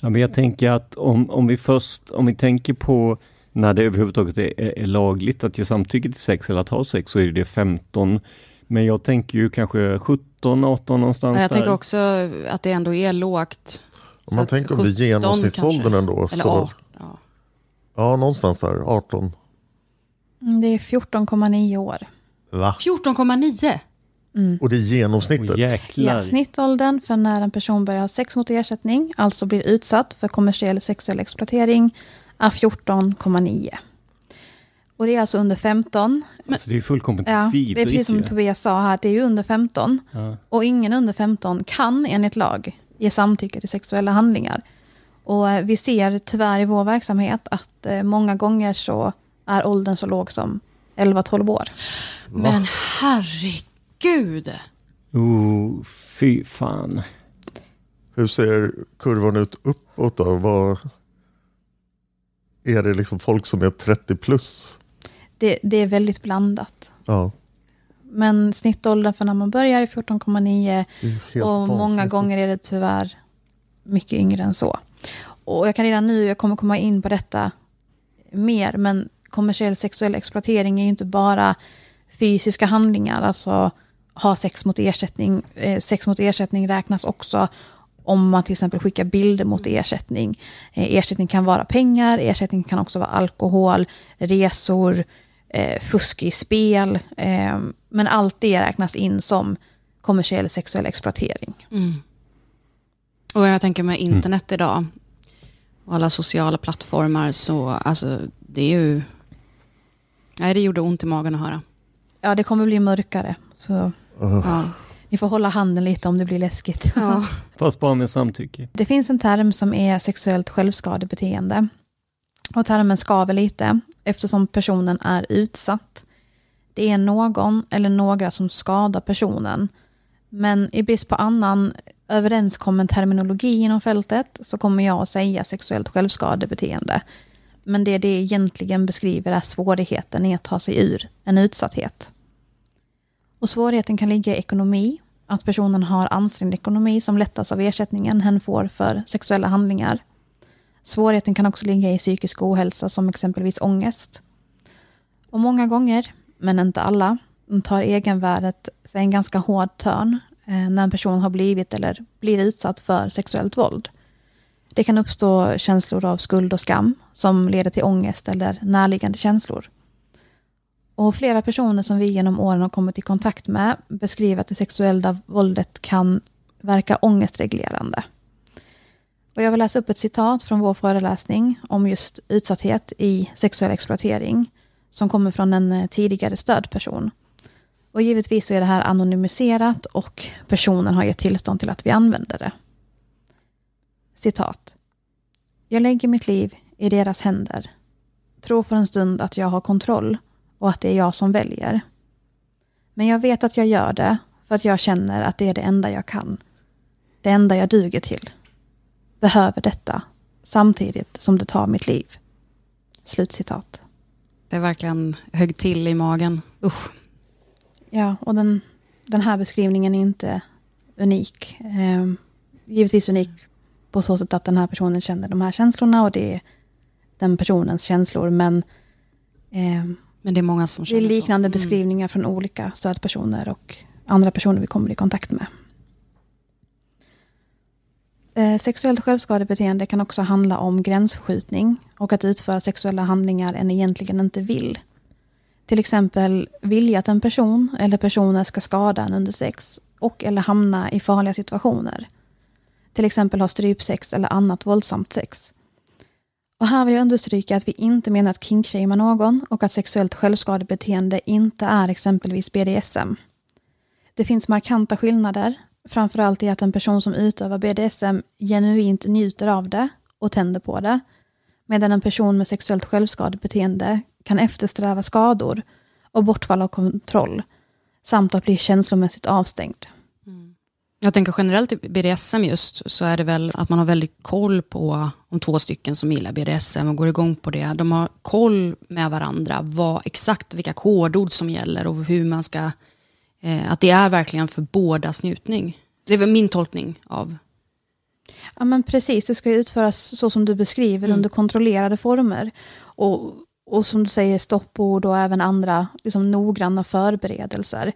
Ja, men jag tänker att om, om vi först, om vi tänker på när det överhuvudtaget är, är, är lagligt att ge samtycke till sex eller att ha sex så är det 15. Men jag tänker ju kanske 17, 18 någonstans Jag där. tänker också att det ändå är lågt. Om man tänker om det är 17 genomsnittsåldern kanske. ändå. Eller Så, 18. Ja. ja, någonstans där. 18. Mm, Det är 14,9 år. Va? 14,9! Och det är genomsnittet. Ja, snittåldern för när en person börjar ha sex mot ersättning, alltså blir utsatt för kommersiell sexuell exploatering, är 14,9. Och det är alltså under 15. Alltså, det är fullkomligt Ja, vidrigt. det är precis som ju. Tobias sa här, det är ju under 15. Ja. Och ingen under 15 kan enligt lag ge samtycke till sexuella handlingar. Och eh, vi ser tyvärr i vår verksamhet att eh, många gånger så är åldern så låg som 11-12 år. Men herregud! Oh, fy fan. Hur ser kurvan ut uppåt då? Vad, är det liksom folk som är 30 plus? Det, det är väldigt blandat. Ja. Men snittåldern för när man börjar är 14,9 Det är ju helt och många vansinnigt. gånger är det tyvärr mycket yngre än så. Och jag kan redan nu, jag kommer komma in på detta mer, men kommersiell sexuell exploatering är ju inte bara fysiska handlingar, alltså ha sex mot ersättning. Eh, sex mot ersättning räknas också om man till exempel skickar bilder mot ersättning. Eh, ersättning kan vara pengar, ersättning kan också vara alkohol, resor, eh, fusk i spel. Men allt det räknas in som kommersiell sexuell exploatering. Mm. Och jag tänker med internet idag och alla sociala plattformar så alltså det är ju... Nej, det gjorde ont i magen att höra. Ja, det kommer bli mörkare. Så Ja. ni får hålla handen lite om det blir läskigt. Ja. Fast bara med samtycke. Det finns en term som är sexuellt självskadebeteende. Och termen skaver lite eftersom personen är utsatt. Det är någon eller några som skadar personen. Men i brist på annan överenskommen terminologi inom fältet så kommer jag att säga sexuellt självskadebeteende. Men det det egentligen beskriver är svårigheten i att ta sig ur en utsatthet. Och svårigheten kan ligga i ekonomi, att personen har ansträngd ekonomi som lättas av ersättningen hen får för sexuella handlingar. Svårigheten kan också ligga i psykisk ohälsa som exempelvis ångest. Och många gånger, men inte alla, tar egenvärdet sig en ganska hård törn eh, när en person har blivit eller blir utsatt för sexuellt våld. Det kan uppstå känslor av skuld och skam som leder till ångest eller närliggande känslor. Och flera personer som vi genom åren har kommit i kontakt med beskriver att det sexuella våldet kan verka ångestreglerande. Och jag vill läsa upp ett citat från vår föreläsning om just utsatthet i sexuell exploatering som kommer från en eh, tidigare stödperson. Och givetvis så är det här anonymiserat och personen har gett tillstånd till att vi använder det. Citat. Jag lägger mitt liv i deras händer. Tror för en stund att jag har kontroll och att det är jag som väljer. Men jag vet att jag gör det för att jag känner att det är det enda jag kan. Det enda jag duger till. Behöver detta samtidigt som det tar mitt liv. Slutcitat. Det är verkligen högg till i magen. Usch. Ja, och den, den här beskrivningen är inte unik. Eh, givetvis unik på så sätt att den här personen känner de här känslorna och det är den personens känslor. Men, eh, Men det är många som det är känner så. liknande Mm. beskrivningar från olika stödpersoner och andra personer vi kommer i kontakt med. Eh, sexuellt självskadebeteende kan också handla om gränsförskjutning och att utföra sexuella handlingar en egentligen inte vill. Till exempel vilja att en person eller personer ska skada en under sex och eller hamna i farliga situationer. Till exempel ha strypsex eller annat våldsamt sex. Och här vill jag understryka att vi inte menar att kinkshamea någon och att sexuellt självskadebeteende inte är exempelvis BDSM. Det finns markanta skillnader, framförallt i att en person som utövar BDSM genuint njuter av det och tänder på det, medan en person med sexuellt självskadebeteende kan eftersträva skador och bortfall av kontroll, samt att bli känslomässigt avstängd. Jag tänker generellt i BDSM just, så är det väl att man har väldigt koll på om två stycken som gillar BDSM och går igång på det. De har koll med varandra, vad, exakt vilka kodord som gäller och hur man ska... Eh, att det är verkligen för bådas njutning. Det är väl min tolkning av... Ja, men precis, det ska ju utföras så som du beskriver, Mm. under kontrollerade former. Och, och som du säger, stoppord och även andra liksom, noggranna förberedelser.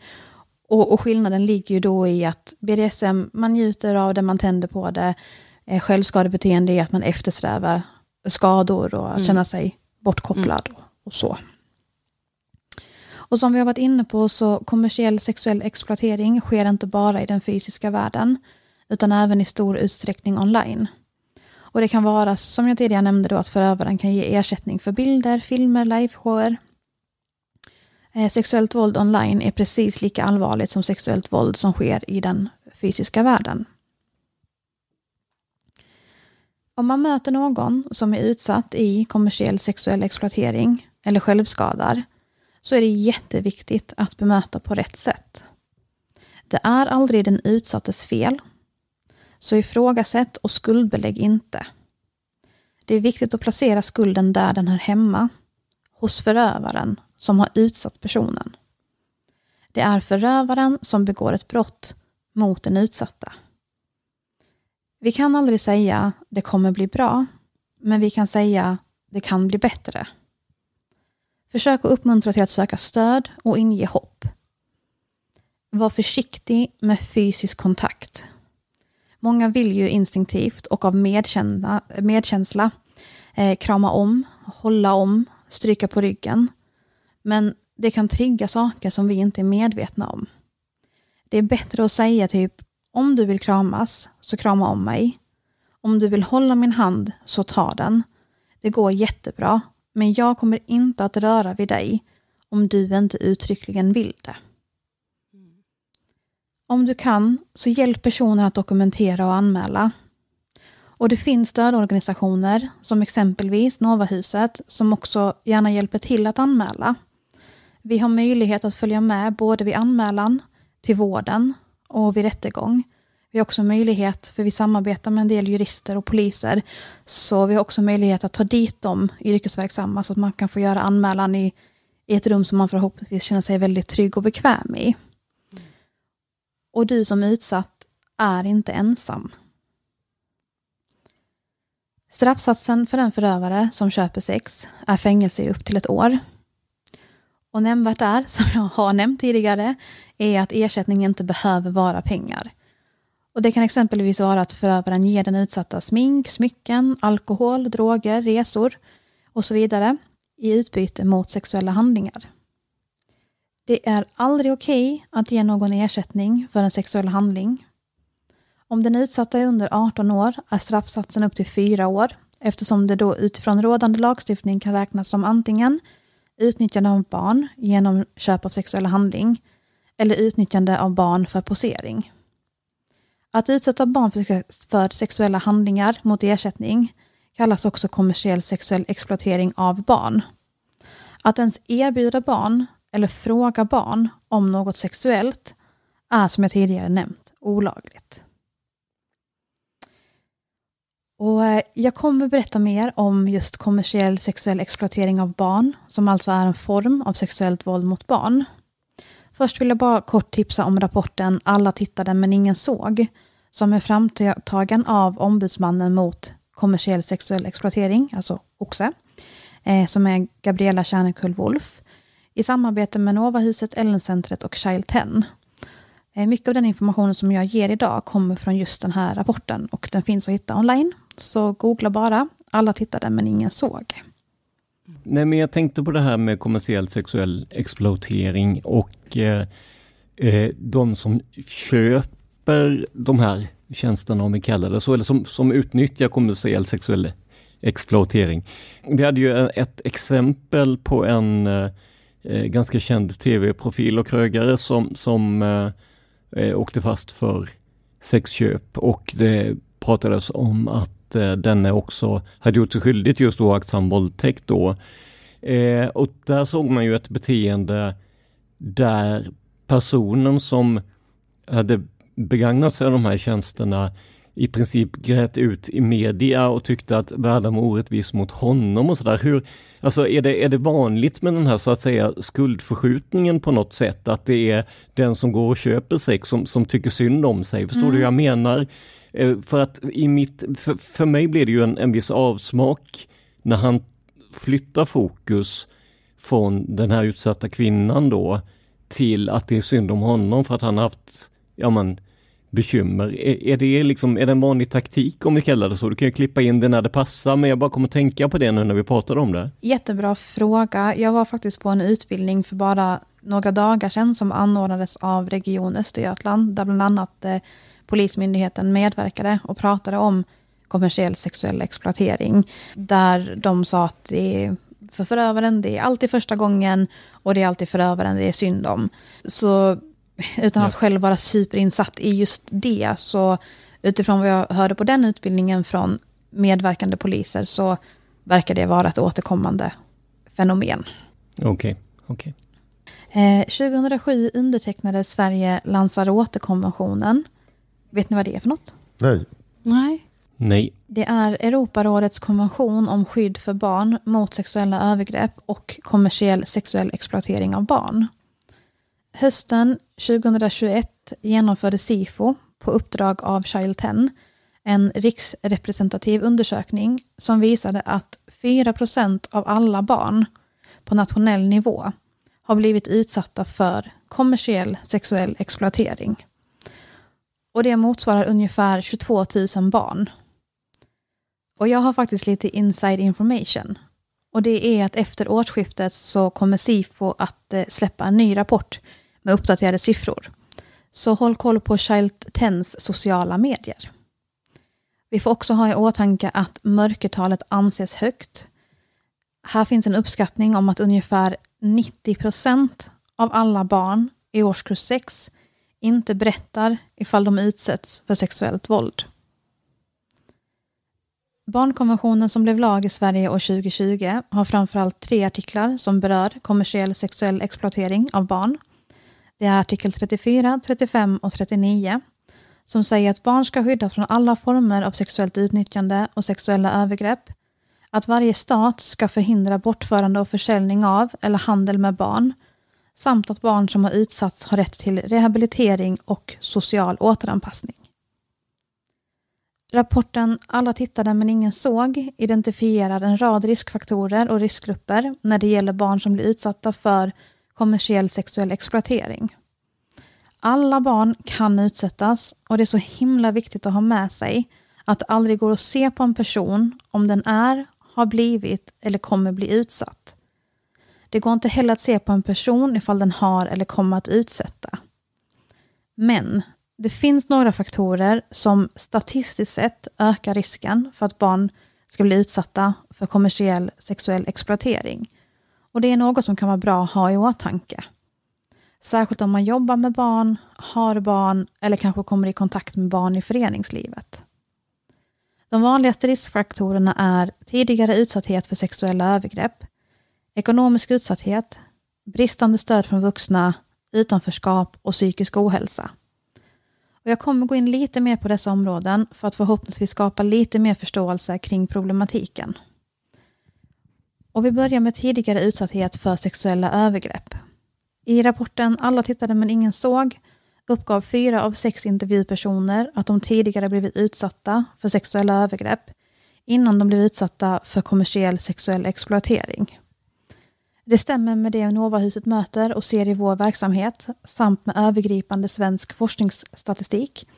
Och, och skillnaden ligger ju då i att BDSM, man njuter av det, man tänder på det. Eh, självskadebeteende är att man eftersträvar skador och att Mm. känna sig bortkopplad och, och så. Och som vi har varit inne på så kommersiell sexuell exploatering sker inte bara i den fysiska världen, utan även i stor utsträckning online. Och det kan vara, som jag tidigare nämnde, då, att förövaren kan ge ersättning för bilder, filmer, liveshower. Eh, sexuellt våld online är precis lika allvarligt som sexuellt våld som sker i den fysiska världen. Om man möter någon som är utsatt i kommersiell sexuell exploatering eller självskadar så är det jätteviktigt att bemöta på rätt sätt. Det är aldrig den utsattes fel. Så ifrågasätt och skuldbelägg inte. Det är viktigt att placera skulden där den hör hemma. Hos förövaren som har utsatt personen. Det är förövaren som begår ett brott mot den utsatta. Vi kan aldrig säga det kommer bli bra, men vi kan säga det kan bli bättre. Försök att uppmuntra till att söka stöd och inge hopp. Var försiktig med fysisk kontakt. Många vill ju instinktivt och av medkänsla, medkänsla eh, krama om, hålla om, stryka på ryggen. Men det kan trigga saker som vi inte är medvetna om. Det är bättre att säga typ om du vill kramas, så krama om mig. Om du vill hålla min hand, så ta den. Det går jättebra, men jag kommer inte att röra vid dig om du inte uttryckligen vill det. Om du kan, så hjälp personen att dokumentera och anmäla. Och det finns stödorganisationer, som exempelvis Novahuset, som också gärna hjälper till att anmäla. Vi har möjlighet att följa med både vid anmälan, till vården och vid rättegång. Vi har också möjlighet, för vi samarbetar med en del jurister och poliser, så vi har också möjlighet att ta dit de yrkesverksamma så att man kan få göra anmälan i, i ett rum som man förhoppningsvis känner sig väldigt trygg och bekväm i. Och du som utsatt är inte ensam. Straffsatsen för den förövare som köper sex är fängelse i upp till ett år. Och nämnvärt är, som jag har nämnt tidigare, är att ersättning inte behöver vara pengar. Och Det kan exempelvis vara att förövaren ger den utsatta smink, smycken, alkohol, droger, resor och så vidare i utbyte mot sexuella handlingar. Det är aldrig okej okay att ge någon ersättning för en sexuell handling. Om den utsatta är under 18 år är straffsatsen upp till 4 år eftersom det då utifrån rådande lagstiftning kan räknas som antingen utnyttjande av barn genom köp av sexuella handling eller utnyttjande av barn för posering. Att utsätta barn för sexuella handlingar mot ersättning kallas också kommersiell sexuell exploatering av barn. Att ens erbjuda barn eller fråga barn om något sexuellt är som jag tidigare nämnt olagligt. Och eh, jag kommer berätta mer om just kommersiell sexuell exploatering av barn, som alltså är en form av sexuellt våld mot barn. Först vill jag bara kort tipsa om rapporten Alla tittade men ingen såg, som är framtagen av Ombudsmannen mot kommersiell sexuell exploatering, alltså OXE, eh, som är Gabriella Kärnekull Wolf, i samarbete med Novahuset, Ellencentret och Child 10. Eh, mycket av den informationen som jag ger idag kommer från just den här rapporten och den finns att hitta online. Så googla bara, alla tittade men ingen såg. Nej, men jag tänkte på det här med kommersiell sexuell exploatering och eh, eh, de som köper de här tjänsterna, om vi kallar det så, eller som, som utnyttjar kommersiell sexuell exploatering. Vi hade ju ett exempel på en eh, eh ganska känd tv-profil och krögare som, som eh, eh, åkte fast för sexköp och det pratades om att eh, denne också hade gjort sig skyldig till just oaktsam våldtäkt då. Eh, och där såg man ju ett beteende där personen som hade begagnat sig av de här tjänsterna i princip grät ut i media och tyckte att världen var orättvis mot honom och sådär. Hur, alltså är det, är det vanligt med den här så att säga skuldförskjutningen på något sätt? Att det är den som går och köper sex som, som tycker synd om sig? Förstår mm. du vad jag menar? Eh, för att i mitt, för, för mig blir det ju en, en viss avsmak när han flyttar fokus från den här utsatta kvinnan då till att det är synd om honom för att han har haft, ja men, bekymmer. Är, är, det liksom, är det en vanlig taktik om vi kallar det så? Du kan ju klippa in det när det passar, men jag bara kommer tänka på det nu när vi pratar om det. Jättebra fråga. Jag var faktiskt på en utbildning för bara några dagar sedan som anordnades av Region Östergötland, där bland annat eh, Polismyndigheten medverkade och pratade om kommersiell sexuell exploatering. Där de sa att det är för förövaren, det är alltid första gången och det är alltid förövaren det är synd om. Så utan att själv vara superinsatt i just det, så utifrån vad jag hörde på den utbildningen från medverkande poliser så verkar det vara ett återkommande fenomen. Okej, okay. okej. Okay. Eh, 2007 undertecknade Sverige Lanzarote-konventionen. Vet ni vad det är för något? Nej. Nej. Nej. Det är Europarådets konvention om skydd för barn mot sexuella övergrepp och kommersiell sexuell exploatering av barn. Hösten 2021 genomförde SIFO på uppdrag av Child 10 en riksrepresentativ undersökning som visade att 4% av alla barn på nationell nivå har blivit utsatta för kommersiell sexuell exploatering. Och det motsvarar ungefär 22 000 barn. Och jag har faktiskt lite inside information. Och det är att efter årsskiftet så kommer SIFO att eh, släppa en ny rapport med uppdaterade siffror. Så håll koll på Child 10s sociala medier. Vi får också ha i åtanke att mörkertalet anses högt. Här finns en uppskattning om att ungefär 90 procent av alla barn i årskurs 6 inte berättar ifall de utsätts för sexuellt våld. Barnkonventionen som blev lag i Sverige år 2020 har framförallt tre artiklar som berör kommersiell sexuell exploatering av barn. Det är artikel 34, 35 och 39 som säger att barn ska skyddas från alla former av sexuellt utnyttjande och sexuella övergrepp, att varje stat ska förhindra bortförande och försäljning av eller handel med barn, samt att barn som har utsatts har rätt till rehabilitering och social återanpassning. Rapporten Alla tittade men ingen såg identifierar en rad riskfaktorer och riskgrupper när det gäller barn som blir utsatta för kommersiell sexuell exploatering. Alla barn kan utsättas och det är så himla viktigt att ha med sig att det aldrig går att se på en person om den är, har blivit eller kommer bli utsatt. Det går inte heller att se på en person ifall den har eller kommer att utsätta. Men det finns några faktorer som statistiskt sett ökar risken för att barn ska bli utsatta för kommersiell sexuell exploatering. Och det är något som kan vara bra att ha i åtanke. Särskilt om man jobbar med barn, har barn eller kanske kommer i kontakt med barn i föreningslivet. De vanligaste riskfaktorerna är tidigare utsatthet för sexuella övergrepp, ekonomisk utsatthet, bristande stöd från vuxna, utanförskap och psykisk ohälsa. Och jag kommer gå in lite mer på dessa områden för att förhoppningsvis skapa lite mer förståelse kring problematiken. Och vi börjar med tidigare utsatthet för sexuella övergrepp. I rapporten Alla tittade men ingen såg uppgav fyra av sex intervjupersoner att de tidigare blivit utsatta för sexuella övergrepp innan de blev utsatta för kommersiell sexuell exploatering. Det stämmer med det Novahuset möter och ser i vår verksamhet samt med övergripande svensk forskningsstatistik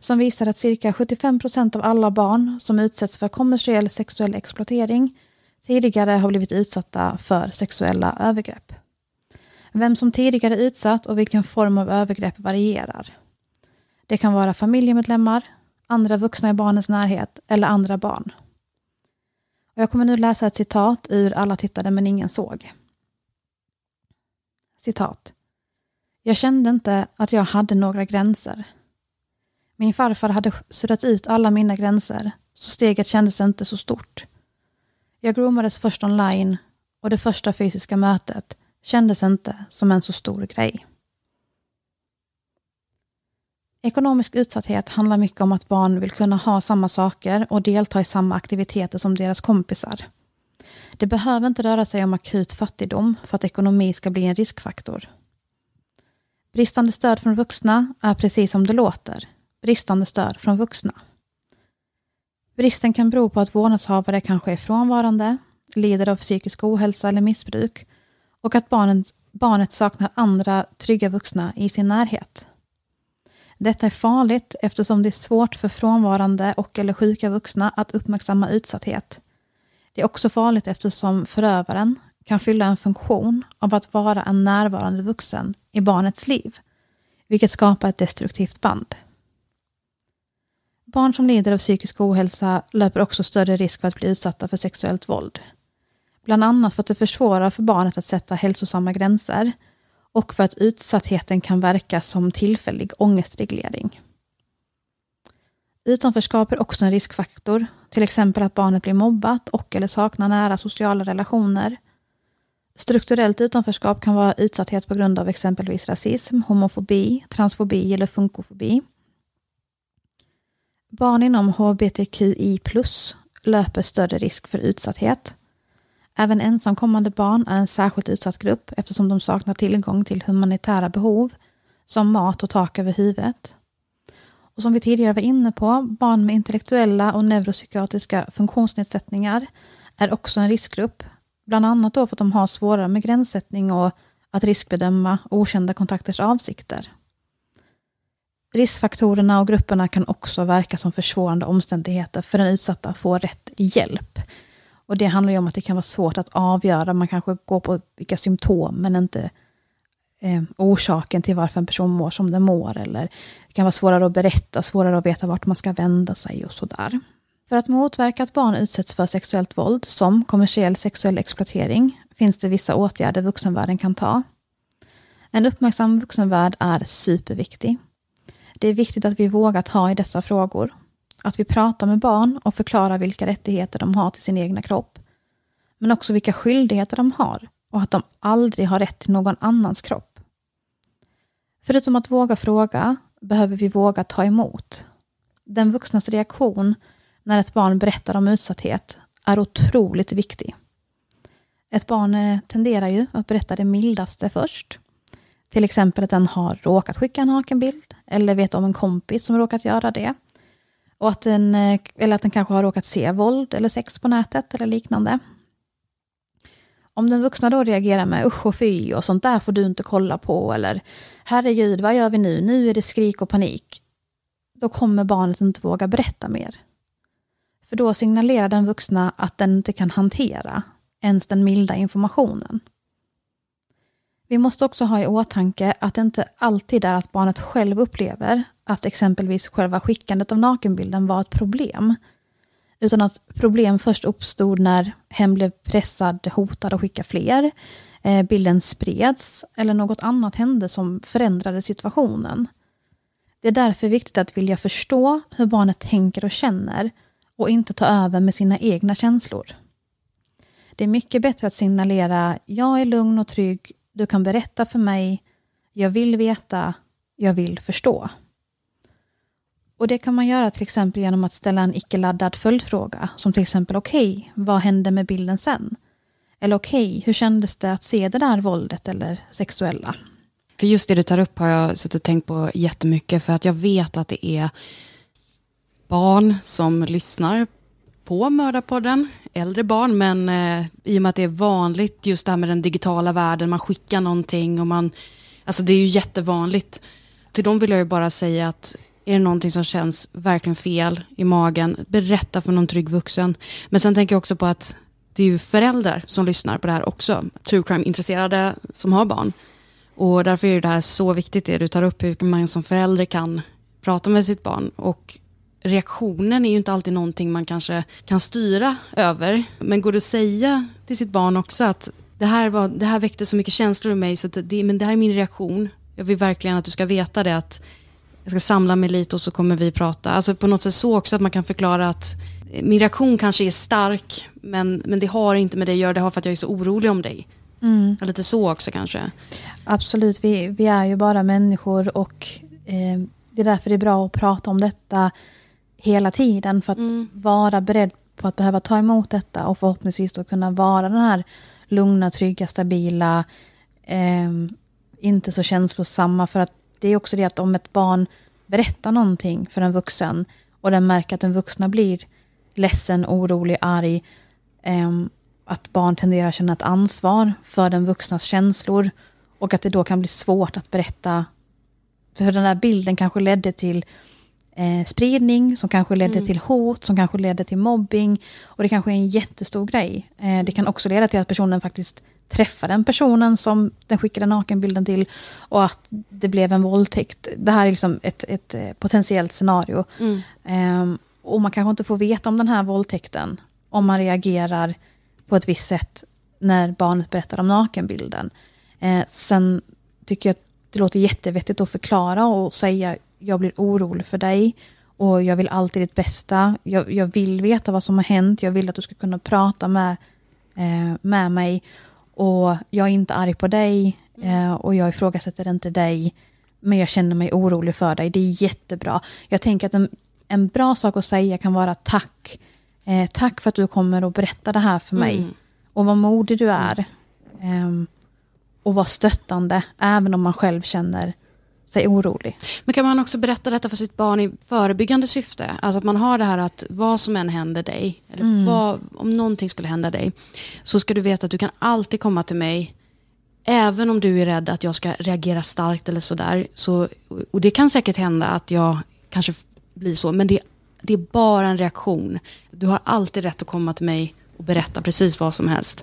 som visar att cirka 75 procent av alla barn som utsätts för kommersiell sexuell exploatering tidigare har blivit utsatta för sexuella övergrepp. Vem som tidigare utsatt och vilken form av övergrepp varierar. Det kan vara familjemedlemmar, andra vuxna i barnens närhet eller andra barn. Jag kommer nu läsa ett citat ur Alla tittade men ingen såg. Citat. Jag kände inte att jag hade några gränser. Min farfar hade suddat ut alla mina gränser, så steget kändes inte så stort. Jag groomades först online och det första fysiska mötet kändes inte som en så stor grej. Ekonomisk utsatthet handlar mycket om att barn vill kunna ha samma saker och delta i samma aktiviteter som deras kompisar. Det behöver inte röra sig om akut fattigdom för att ekonomi ska bli en riskfaktor. Bristande stöd från vuxna är precis som det låter, bristande stöd från vuxna. Bristen kan bero på att vårdnadshavare kanske är frånvarande, lider av psykisk ohälsa eller missbruk och att barnet, barnet saknar andra trygga vuxna i sin närhet. Detta är farligt eftersom det är svårt för frånvarande och eller sjuka vuxna att uppmärksamma utsatthet. Det är också farligt eftersom förövaren kan fylla en funktion av att vara en närvarande vuxen i barnets liv, vilket skapar ett destruktivt band. Barn som lider av psykisk ohälsa löper också större risk för att bli utsatta för sexuellt våld. Bland annat för att det försvårar för barnet att sätta hälsosamma gränser och för att utsattheten kan verka som tillfällig ångestreglering. Utanförskap är också en riskfaktor, till exempel att barnet blir mobbat och eller saknar nära sociala relationer. Strukturellt utanförskap kan vara utsatthet på grund av exempelvis rasism, homofobi, transfobi eller funkofobi. Barn inom hbtqi löper större risk för utsatthet. Även ensamkommande barn är en särskilt utsatt grupp eftersom de saknar tillgång till humanitära behov som mat och tak över huvudet. Och som vi tidigare var inne på, barn med intellektuella och neuropsykiatriska funktionsnedsättningar är också en riskgrupp. Bland annat då för att de har svårare med gränssättning och att riskbedöma okända kontakters avsikter. Riskfaktorerna och grupperna kan också verka som försvårande omständigheter för den utsatta att få rätt hjälp. Och Det handlar ju om att det kan vara svårt att avgöra. Man kanske går på vilka symptom, men inte eh, orsaken till varför en person mår som den mår. Eller det kan vara svårare att berätta, svårare att veta vart man ska vända sig och sådär. För att motverka att barn utsätts för sexuellt våld, som kommersiell sexuell exploatering, finns det vissa åtgärder vuxenvärlden kan ta. En uppmärksam vuxenvärld är superviktig. Det är viktigt att vi vågar ta i dessa frågor. Att vi pratar med barn och förklarar vilka rättigheter de har till sin egna kropp. Men också vilka skyldigheter de har och att de aldrig har rätt till någon annans kropp. Förutom att våga fråga behöver vi våga ta emot. Den vuxnas reaktion när ett barn berättar om utsatthet är otroligt viktig. Ett barn eh, tenderar ju att berätta det mildaste först. Till exempel att den har råkat skicka en nakenbild eller vet om en kompis som råkat göra det. Och att den, eh, eller att den kanske har råkat se våld eller sex på nätet eller liknande. Om den vuxna då reagerar med usch och fy och sånt där får du inte kolla på eller herregud, vad gör vi nu? Nu är det skrik och panik. Då kommer barnet inte våga berätta mer. För då signalerar den vuxna att den inte kan hantera ens den milda informationen. Vi måste också ha i åtanke att det inte alltid är att barnet själv upplever att exempelvis själva skickandet av nakenbilden var ett problem. Utan att problem först uppstod när hen blev pressad, hotad att skicka fler, eh, bilden spreds eller något annat hände som förändrade situationen. Det är därför viktigt att vilja förstå hur barnet tänker och känner och inte ta över med sina egna känslor. Det är mycket bättre att signalera jag är lugn och trygg, du kan berätta för mig, jag vill veta, jag vill förstå. Och Det kan man göra till exempel genom att ställa en icke-laddad följdfråga, som till exempel okej, okay, vad hände med bilden sen? Eller okej, okay, hur kändes det att se det där våldet eller sexuella? För just det du tar upp har jag suttit och tänkt på jättemycket, för att jag vet att det är barn som lyssnar på Mördarpodden, äldre barn, men eh, i och med att det är vanligt just det här med den digitala världen, man skickar någonting och man, alltså det är ju jättevanligt. Till dem vill jag ju bara säga att är det någonting som känns verkligen fel i magen, berätta för någon trygg vuxen. Men sen tänker jag också på att det är ju föräldrar som lyssnar på det här också, true crime-intresserade som har barn. Och därför är det här så viktigt, det du tar upp, hur man som förälder kan prata med sitt barn och reaktionen är ju inte alltid någonting man kanske kan styra över. Men går det att säga till sitt barn också att det här, var, det här väckte så mycket känslor i mig, så det, men det här är min reaktion. Jag vill verkligen att du ska veta det, att jag ska samla mig lite och så kommer vi prata. Alltså på något sätt så också att man kan förklara att min reaktion kanske är stark, men, men det har inte med det att göra, det har för att jag är så orolig om dig. Mm. Lite så också kanske. Absolut, vi, vi är ju bara människor och eh, det är därför det är bra att prata om detta hela tiden för att mm. vara beredd på att behöva ta emot detta och förhoppningsvis då kunna vara den här lugna, trygga, stabila, eh, inte så känslosamma. För att det är också det att om ett barn berättar någonting för en vuxen och den märker att den vuxna blir ledsen, orolig, arg, ehm, att barn tenderar att känna ett ansvar för den vuxnas känslor och att det då kan bli svårt att berätta. För den där bilden kanske ledde till eh, spridning, som kanske ledde mm. till hot, som kanske ledde till mobbing. Och det kanske är en jättestor grej. Eh, det kan också leda till att personen faktiskt träffar den personen som den skickade nakenbilden till och att det blev en våldtäkt. Det här är liksom ett, ett eh, potentiellt scenario. Mm. Eh, och man kanske inte får veta om den här våldtäkten om man reagerar på ett visst sätt när barnet berättar om nakenbilden. Eh, sen tycker jag att det låter jättevettigt att förklara och säga jag blir orolig för dig och jag vill alltid ditt bästa. Jag, jag vill veta vad som har hänt. Jag vill att du ska kunna prata med, eh, med mig. Och jag är inte arg på dig eh, och jag ifrågasätter inte dig. Men jag känner mig orolig för dig. Det är jättebra. Jag tänker att en, en bra sak att säga kan vara tack. Eh, tack för att du kommer och berättar det här för mig. Mm. Och vad modig du är. Ehm, och vara stöttande, även om man själv känner sig orolig. Men kan man också berätta detta för sitt barn i förebyggande syfte? Alltså att man har det här att vad som än händer dig, eller Mm. vad, om någonting skulle hända dig, så ska du veta att du kan alltid komma till mig, även om du är rädd att jag ska reagera starkt eller sådär. Så, och det kan säkert hända att jag kanske blir så, men det, det är bara en reaktion. Du har alltid rätt att komma till mig och berätta precis vad som helst.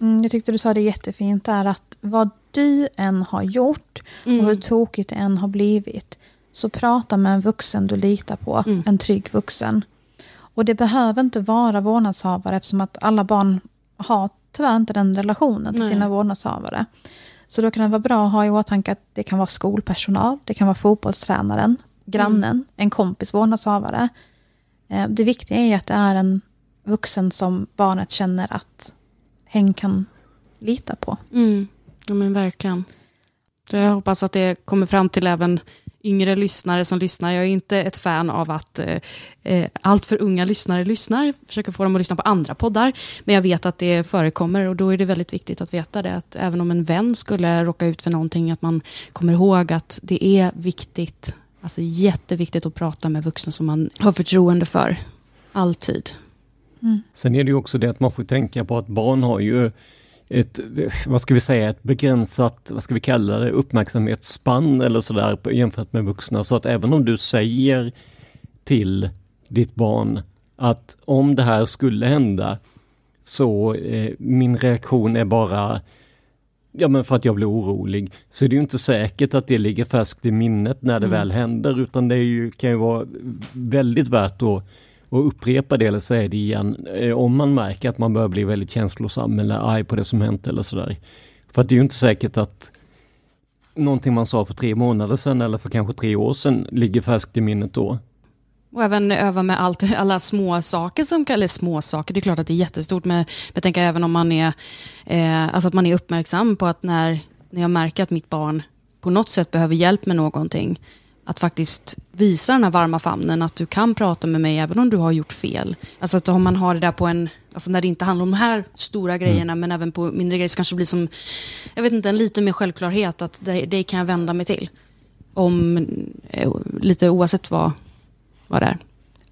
Mm, jag tyckte du sa det jättefint där att vad du än har gjort Mm. och hur tokigt det än har blivit så prata med en vuxen du litar på, Mm. en trygg vuxen. Och det behöver inte vara vårdnadshavare eftersom att alla barn har tyvärr inte den relationen till Nej. sina vårdnadshavare. Så då kan det vara bra att ha i åtanke att det kan vara skolpersonal, det kan vara fotbollstränaren, grannen, Mm. en kompis vårdnadshavare. Eh, Det viktiga är att det är en vuxen som barnet känner att hen kan lita på. Mm. Ja, men verkligen. Jag hoppas att det kommer fram till även yngre lyssnare som lyssnar. Jag är inte ett fan av att eh, eh, allt för unga lyssnare lyssnar. Försöker få dem att lyssna på andra poddar. Men jag vet att det förekommer och då är det väldigt viktigt att veta det. Att även om en vän skulle råka ut för någonting, att man kommer ihåg att det är viktigt, alltså jätteviktigt att prata med vuxna som man har förtroende för. Alltid. Sen är det ju också det att man får tänka på att barn har ju ett, vad ska vi säga, ett begränsat, vad ska vi kalla det, uppmärksamhetsspann eller sådär jämfört med vuxna. Så att även om du säger till ditt barn att om det här skulle hända så eh, min reaktion är bara Ja men för att jag blir orolig. Så är det ju inte säkert att det ligger färskt i minnet när det Mm. väl händer utan det ju, kan ju vara väldigt värt att, och upprepa det eller säga det igen. Eh, om man märker att man börjar bli väldigt känslosam eller arg på det som hänt eller sådär. För att det är ju inte säkert att någonting man sa för tre månader sedan eller för kanske tre år sedan ligger färskt i minnet då. Och även öva med allt, alla små saker som eller små saker, det är klart att det är jättestort, men jag tänker även om man är, eh, alltså att man är uppmärksam på att när, när jag märker att mitt barn på något sätt behöver hjälp med någonting, att faktiskt visa den här varma famnen, att du kan prata med mig även om du har gjort fel. Alltså att om man har det där på en, alltså när det inte handlar om de här stora grejerna, men även på mindre grejer, så kanske det blir som, jag vet inte, en lite mer självklarhet att det, det kan jag vända mig till. Om, eh, lite oavsett vad, vad det är.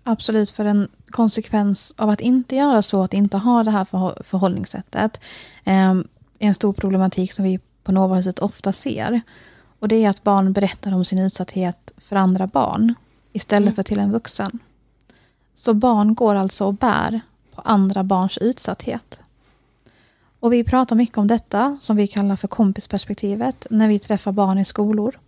Absolut, för en konsekvens av att inte göra så, att inte ha det här förhå- förhållningssättet, eh, är en stor problematik som vi på Novahuset ofta ser. Och det är att barn berättar om sin utsatthet för andra barn istället Mm. för till en vuxen. Så barn går alltså och bär på andra barns utsatthet. Och vi pratar mycket om detta, som vi kallar för kompisperspektivet, när vi träffar barn i skolor.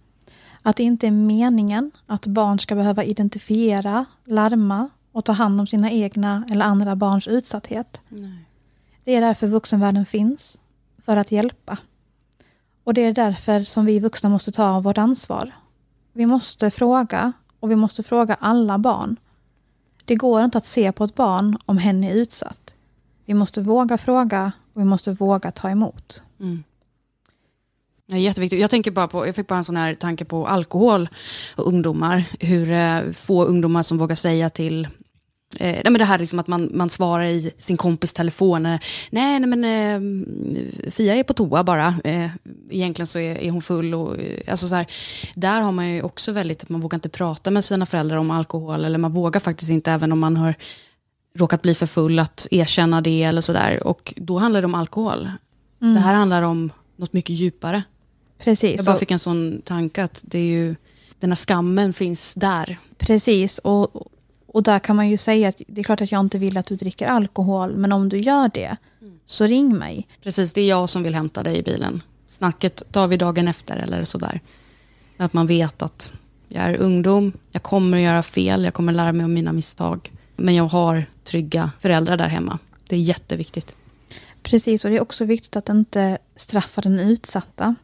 Att det inte är meningen att barn ska behöva identifiera, larma och ta hand om sina egna eller andra barns utsatthet. Nej. Det är därför vuxenvärlden finns, för att hjälpa. Och det är därför som vi vuxna måste ta vårt ansvar. Vi måste fråga, och vi måste fråga alla barn. Det går inte att se på ett barn om hen är utsatt. Vi måste våga fråga och vi måste våga ta emot. Mm. Jätteviktigt. Jag, tänker bara på, jag fick bara en sån här tanke på alkohol och ungdomar. Hur eh, få ungdomar som vågar säga till Eh, nej men det här liksom att man, man svarar i sin kompis telefon. Eh, nej, nej men eh, Fia är på toa bara. Eh, egentligen så är, är hon full. Och, eh, alltså så här, där har man ju också väldigt att man vågar inte prata med sina föräldrar om alkohol. Eller man vågar faktiskt inte, även om man har råkat bli för full, att erkänna det eller sådär. Och då handlar det om alkohol. Mm. Det här handlar om något mycket djupare. Precis. Jag bara fick en sån tanke att det är ju, den här skammen finns där. Precis, och, och där kan man ju säga att det är klart att jag inte vill att du dricker alkohol, men om du gör det, så ring mig. Precis, det är jag som vill hämta dig i bilen. Snacket tar vi dagen efter eller sådär. Att man vet att jag är ungdom, jag kommer att göra fel, jag kommer lära mig om mina misstag. Men jag har trygga föräldrar där hemma. Det är jätteviktigt. Precis, och det är också viktigt att inte straffa den utsatta.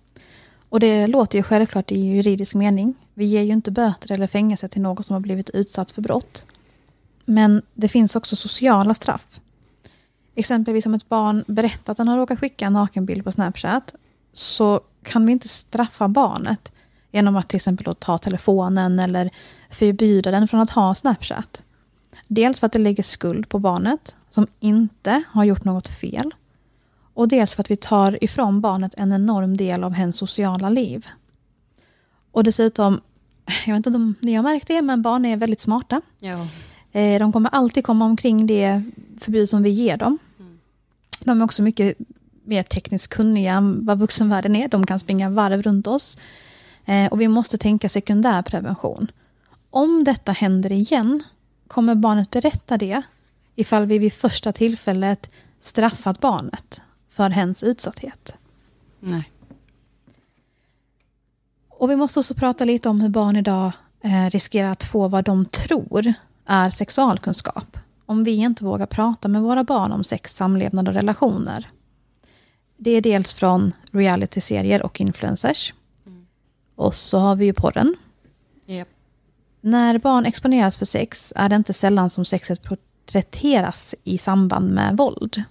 Och det låter ju självklart i juridisk mening. Vi ger ju inte böter eller fängelse till någon som har blivit utsatt för brott. Men det finns också sociala straff. Exempelvis om ett barn berättar att den har råkat skicka en nakenbild på Snapchat så kan vi inte straffa barnet genom att till exempel ta telefonen eller förbjuda den från att ha Snapchat. Dels för att det lägger skuld på barnet som inte har gjort något fel. Och dels för att vi tar ifrån barnet en enorm del av hens sociala liv. Och dessutom, jag vet inte om ni har märkt det, men barn är väldigt smarta. Ja. Eh, De kommer alltid komma omkring det förbud som vi ger dem. De är också mycket mer tekniskt kunniga än vad vuxenvärlden är. De kan springa varv runt oss. Eh, Och vi måste tänka sekundärprevention. Om detta händer igen, kommer barnet berätta det ifall vi vid första tillfället straffat barnet för hens utsatthet? Nej. Och vi måste också prata lite om hur barn idag eh, riskerar att få vad de tror är sexualkunskap. Om vi inte vågar prata med våra barn om sex, samlevnad och relationer. Det är dels från realityserier och influencers. Och så har vi ju porren. Japp. När barn exponeras för sex är det inte sällan som sexet porträtteras i samband med våld.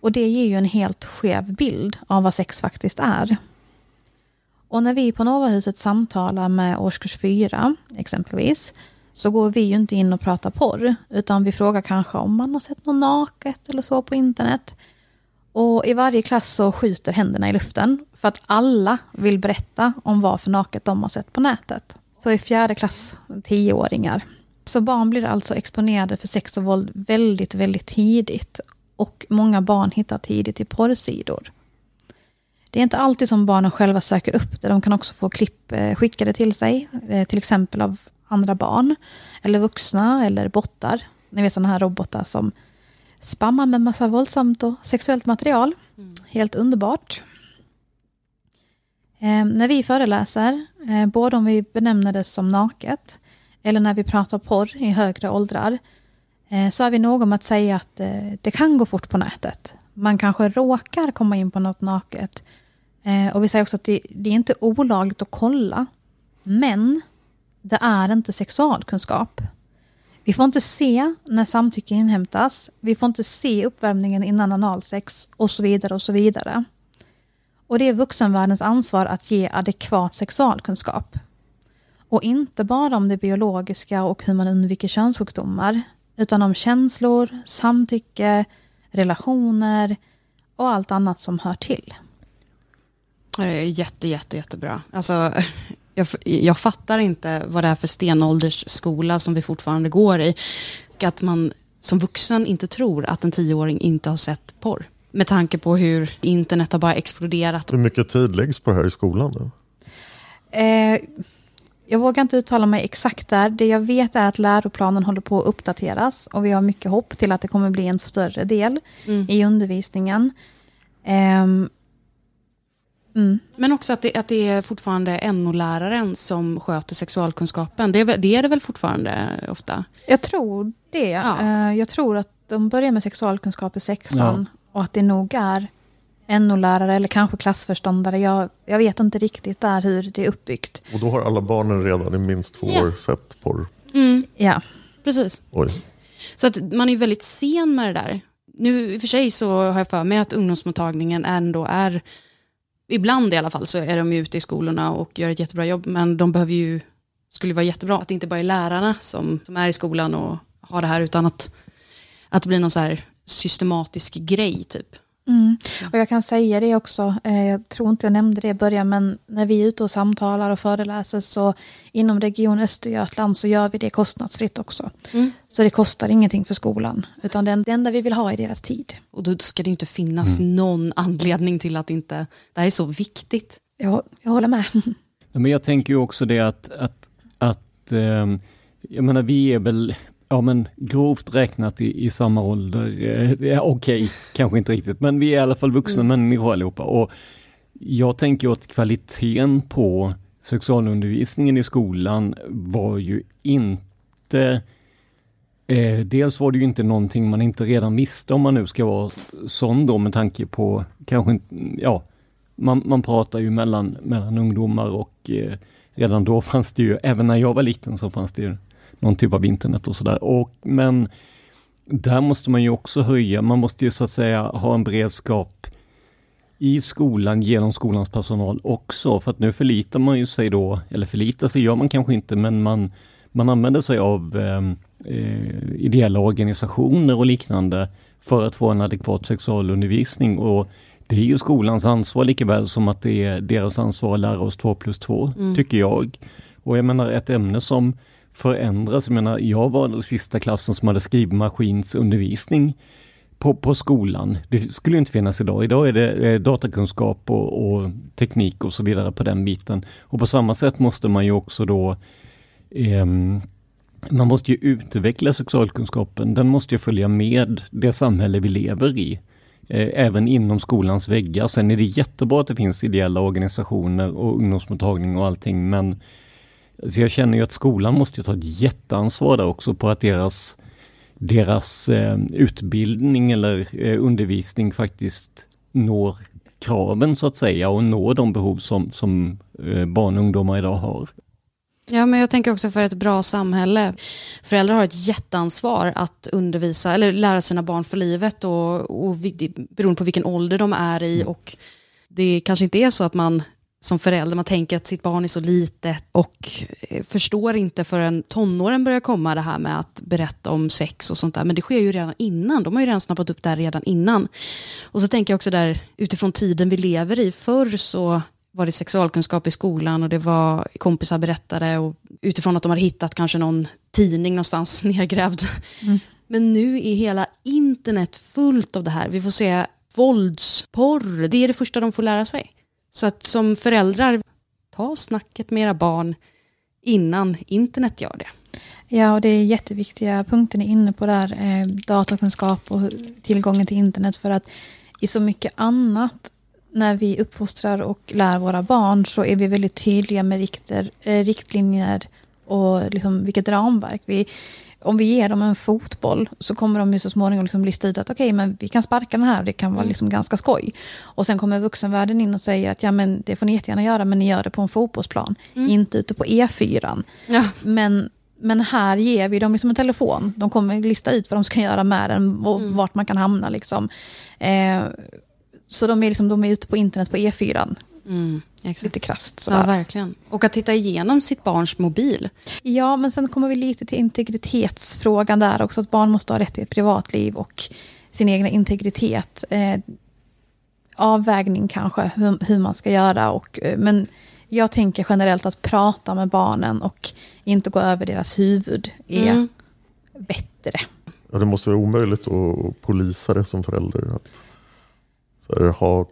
Och det ger ju en helt skev bild av vad sex faktiskt är. Och när vi på Novahuset samtalar med årskurs 4, exempelvis, så går vi ju inte in och pratar porr, utan vi frågar kanske om man har sett något naket eller så på internet. Och i varje klass så skjuter händerna i luften, för att alla vill berätta om vad för naket de har sett på nätet. Så i fjärde klass, tioåringar. Så barn blir alltså exponerade för sex och våld väldigt, väldigt tidigt. Och många barn hittar tidigt till porrsidor. Det är inte alltid som barnen själva söker upp det. De kan också få klipp eh, skickade till sig, eh, till exempel av andra barn, eller vuxna, eller bottar. Ni vet sådana här robotar som spammar med massa våldsamt och sexuellt material. Helt underbart. Eh, när vi föreläser, eh, både om vi benämner det som naket, eller när vi pratar porr i högre åldrar, eh, så är vi någon med att säga att eh, det kan gå fort på nätet. Man kanske råkar komma in på något naket. Eh, och vi säger också att det, det är inte olagligt att kolla, men det är inte sexualkunskap. Vi får inte se när samtycke inhämtas, vi får inte se uppvärmningen innan analsex och så vidare och så vidare. Och det är vuxenvärldens ansvar att ge adekvat sexualkunskap. Och inte bara om det biologiska och hur man undviker könssjukdomar, utan om känslor, samtycke, relationer och allt annat som hör till. Jätte, jätte, jättebra. Alltså, jag, jag fattar inte vad det är för stenåldersskola som vi fortfarande går i. Och att man som vuxen inte tror att en tioåring inte har sett porr. Med tanke på hur internet har bara exploderat. Hur mycket tid läggs på det här i skolan? Då? Eh, jag vågar inte uttala mig exakt där. Det jag vet är att läroplanen håller på att uppdateras och vi har mycket hopp till att det kommer bli en större del Mm. i undervisningen. Ehm, mm. Men också att det, att det är fortfarande NO-läraren som sköter sexualkunskapen. Det är, det är det väl fortfarande ofta? Jag tror det. Eh, Jag tror att de börjar med sexualkunskap i sexan. Och att det nog är NO-lärare eller kanske klassförståndare. Jag, jag vet inte riktigt där hur det är uppbyggt. Och då har alla barnen redan i minst två Ja. år sett porr. Mm. Ja. Precis. Oj. Så att man är ju väldigt sen med det där. Nu i och för sig så har jag för mig att ungdomsmottagningen ändå är, ibland i alla fall så är de ju ute i skolorna och gör ett jättebra jobb, men de behöver ju, skulle vara jättebra att det inte bara är lärarna som, som är i skolan och har det här, utan att, att det blir någon så här systematisk grej typ. Mm. Och jag kan säga det också, eh, jag tror inte jag nämnde det i början, men när vi är ute och samtalar och föreläser så inom Region Östergötland så gör vi det kostnadsfritt också. Mm. Så det kostar ingenting för skolan, utan det det enda vi vill ha är deras tid. Och då ska det inte finnas någon anledning till att inte, det här är så viktigt. Ja, jag håller med. Men jag tänker ju också det att, att, att ehm, jag menar vi är väl, ja men grovt räknat i, i samma ålder, eh, okej, kanske inte riktigt, men vi är i alla fall vuxna människor allihopa. Och jag tänker att kvaliteten på sexualundervisningen i skolan var ju inte Eh, dels var det ju inte någonting man inte redan visste om man nu ska vara sån då med tanke på kanske inte, ja, man, man pratar ju mellan, mellan ungdomar och eh, redan då fanns det ju, även när jag var liten så fanns det ju någon typ av internet och sådär. Och, men där måste man ju också höja, man måste ju så att säga ha en beredskap i skolan genom skolans personal också, för att nu förlitar man ju sig då, eller förlitar sig gör man kanske inte, men man, man använder sig av eh, eh, ideella organisationer och liknande för att få en adekvat sexualundervisning. Och det är ju skolans ansvar lika väl som att det är deras ansvar att lära oss 2 plus 2, Mm. tycker jag. Och jag menar ett ämne som förändras, jag menar jag var den sista klassen som hade skrivmaskinsundervisning på, på skolan. Det skulle inte finnas idag. Idag är det eh, datakunskap och, och teknik och så vidare på den biten. Och på samma sätt måste man ju också då eh, man måste ju utveckla sexualkunskapen. Den måste ju följa med det samhälle vi lever i. Eh, även inom skolans väggar. Sen är det jättebra att det finns ideella organisationer och ungdomsmottagning och allting men så jag känner ju att skolan måste ta ett jätteansvar där också på att deras deras eh, utbildning eller eh, undervisning faktiskt når kraven så att säga och når de behov som, som eh, barn och ungdomar idag har. Ja, men jag tänker också för ett bra samhälle. Föräldrar har ett jätteansvar att undervisa eller lära sina barn för livet och, och beroende på vilken ålder de är i. Och det kanske inte är så att man som förälder man tänker att sitt barn är så litet och eh, förstår inte förrän tonåren börjar komma det här med att berätta om sex och sånt där. Men det sker ju redan innan. De har ju redan snappat upp det här redan innan. Och så tänker jag också där utifrån tiden vi lever i. Förr så var det sexualkunskap i skolan och det var kompisar berättade och utifrån att de hade hittat kanske någon tidning någonstans nergrävd. Men nu är hela internet fullt av det här. Vi får se våldsporr, det är det första de får lära sig. Så att som föräldrar, ta snacket med era barn innan internet gör det. Ja, och det är jätteviktiga punkter ni är inne på där. Eh, datakunskap och tillgången till internet. För att i så mycket annat, när vi uppfostrar och lär våra barn, så är vi väldigt tydliga med rikter, eh, riktlinjer och liksom vilket ramverk. Vi, om vi ger dem en fotboll så kommer de ju så småningom liksom lista ut att okej, men vi kan sparka den här och det kan vara Mm. liksom ganska skoj. Och sen kommer vuxenvärlden in och säger att ja, men det får ni jättegärna göra, men ni gör det på en fotbollsplan, inte ute på E4. Men, men här ger vi dem liksom en telefon. De kommer lista ut vad de ska göra med den och vart man kan hamna. Liksom. Eh, så de är, liksom, de är ute på internet på E4. Mm, exakt. Lite krasst. Ja, Sådär. verkligen. Och att titta igenom sitt barns mobil. Ja, men sen kommer vi lite till integritetsfrågan där också. Att barn måste ha rätt till ett privatliv och sin egna integritet. Eh, avvägning kanske, hur, hur man ska göra. Och, eh, men jag tänker generellt att prata med barnen och inte gå över deras huvud är Mm. bättre. Ja, det måste vara omöjligt att polisa det som förälder. Att så här, ha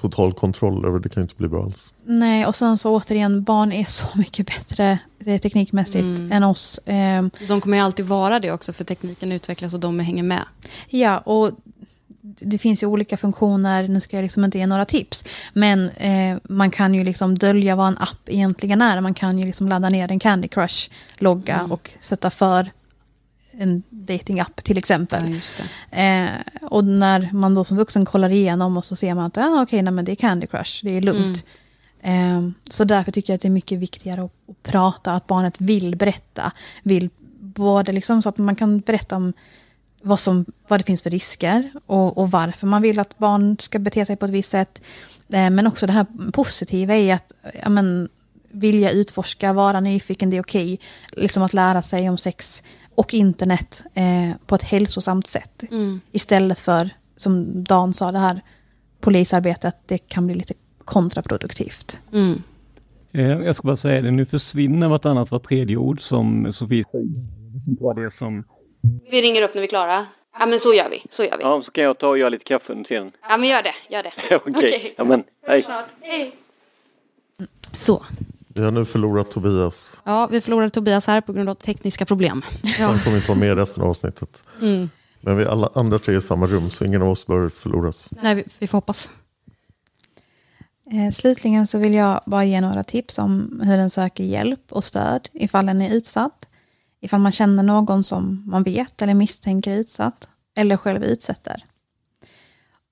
total kontroll över det kan inte bli bra alls. Nej, och sen så återigen, barn är så mycket bättre eh, teknikmässigt Mm. än oss. Ehm, De kommer ju alltid vara det också för tekniken utvecklas och de hänger med. Ja, och det finns ju olika funktioner, nu ska jag liksom inte ge några tips, men eh, man kan ju liksom dölja vad en app egentligen är. Man kan ju liksom ladda ner en Candy Crush-logga Mm. och sätta för en datingapp till exempel. Ja. Eh, och när man då som vuxen kollar igenom och så ser man att ah, okej, nej, men det är Candy Crush, det är lugnt. Eh, så därför tycker jag att det är mycket viktigare att, att prata, att barnet vill berätta. Vill både liksom så att man kan berätta om vad, som, vad det finns för risker och, och varför man vill att barn ska bete sig på ett visst sätt. Eh, men också det här positiva i att ja, men, vilja utforska, vara nyfiken, det är okej. Liksom att lära sig om sex och internet eh, på ett hälsosamt sätt. Mm. Istället för, som Dan sa, det här polisarbetet, det kan bli lite kontraproduktivt. Mm. Eh, Jag ska bara säga det, nu försvinner vartannat var tredje ord som Sofie säger. Vad det som... Vi ringer upp när vi är klara. Ja, men så gör vi. Så gör vi. Ja, så kan jag ta och göra lite kaffe under tiden. Ja, men gör det. Gör det. Okej, ja men hej. Hej. Så. Vi har nu förlorat Tobias. Ja, vi förlorade Tobias här på grund av tekniska problem. Ja. Han kommer inte vara med resten av avsnittet. Mm. Men vi alla andra tre är i samma rum, så ingen av oss bör förloras. Nej, vi, vi får hoppas. Eh, slutligen så vill jag bara ge några tips om hur den söker hjälp och stöd ifall den är utsatt. Ifall man känner någon som man vet eller misstänker är utsatt eller själv utsätter.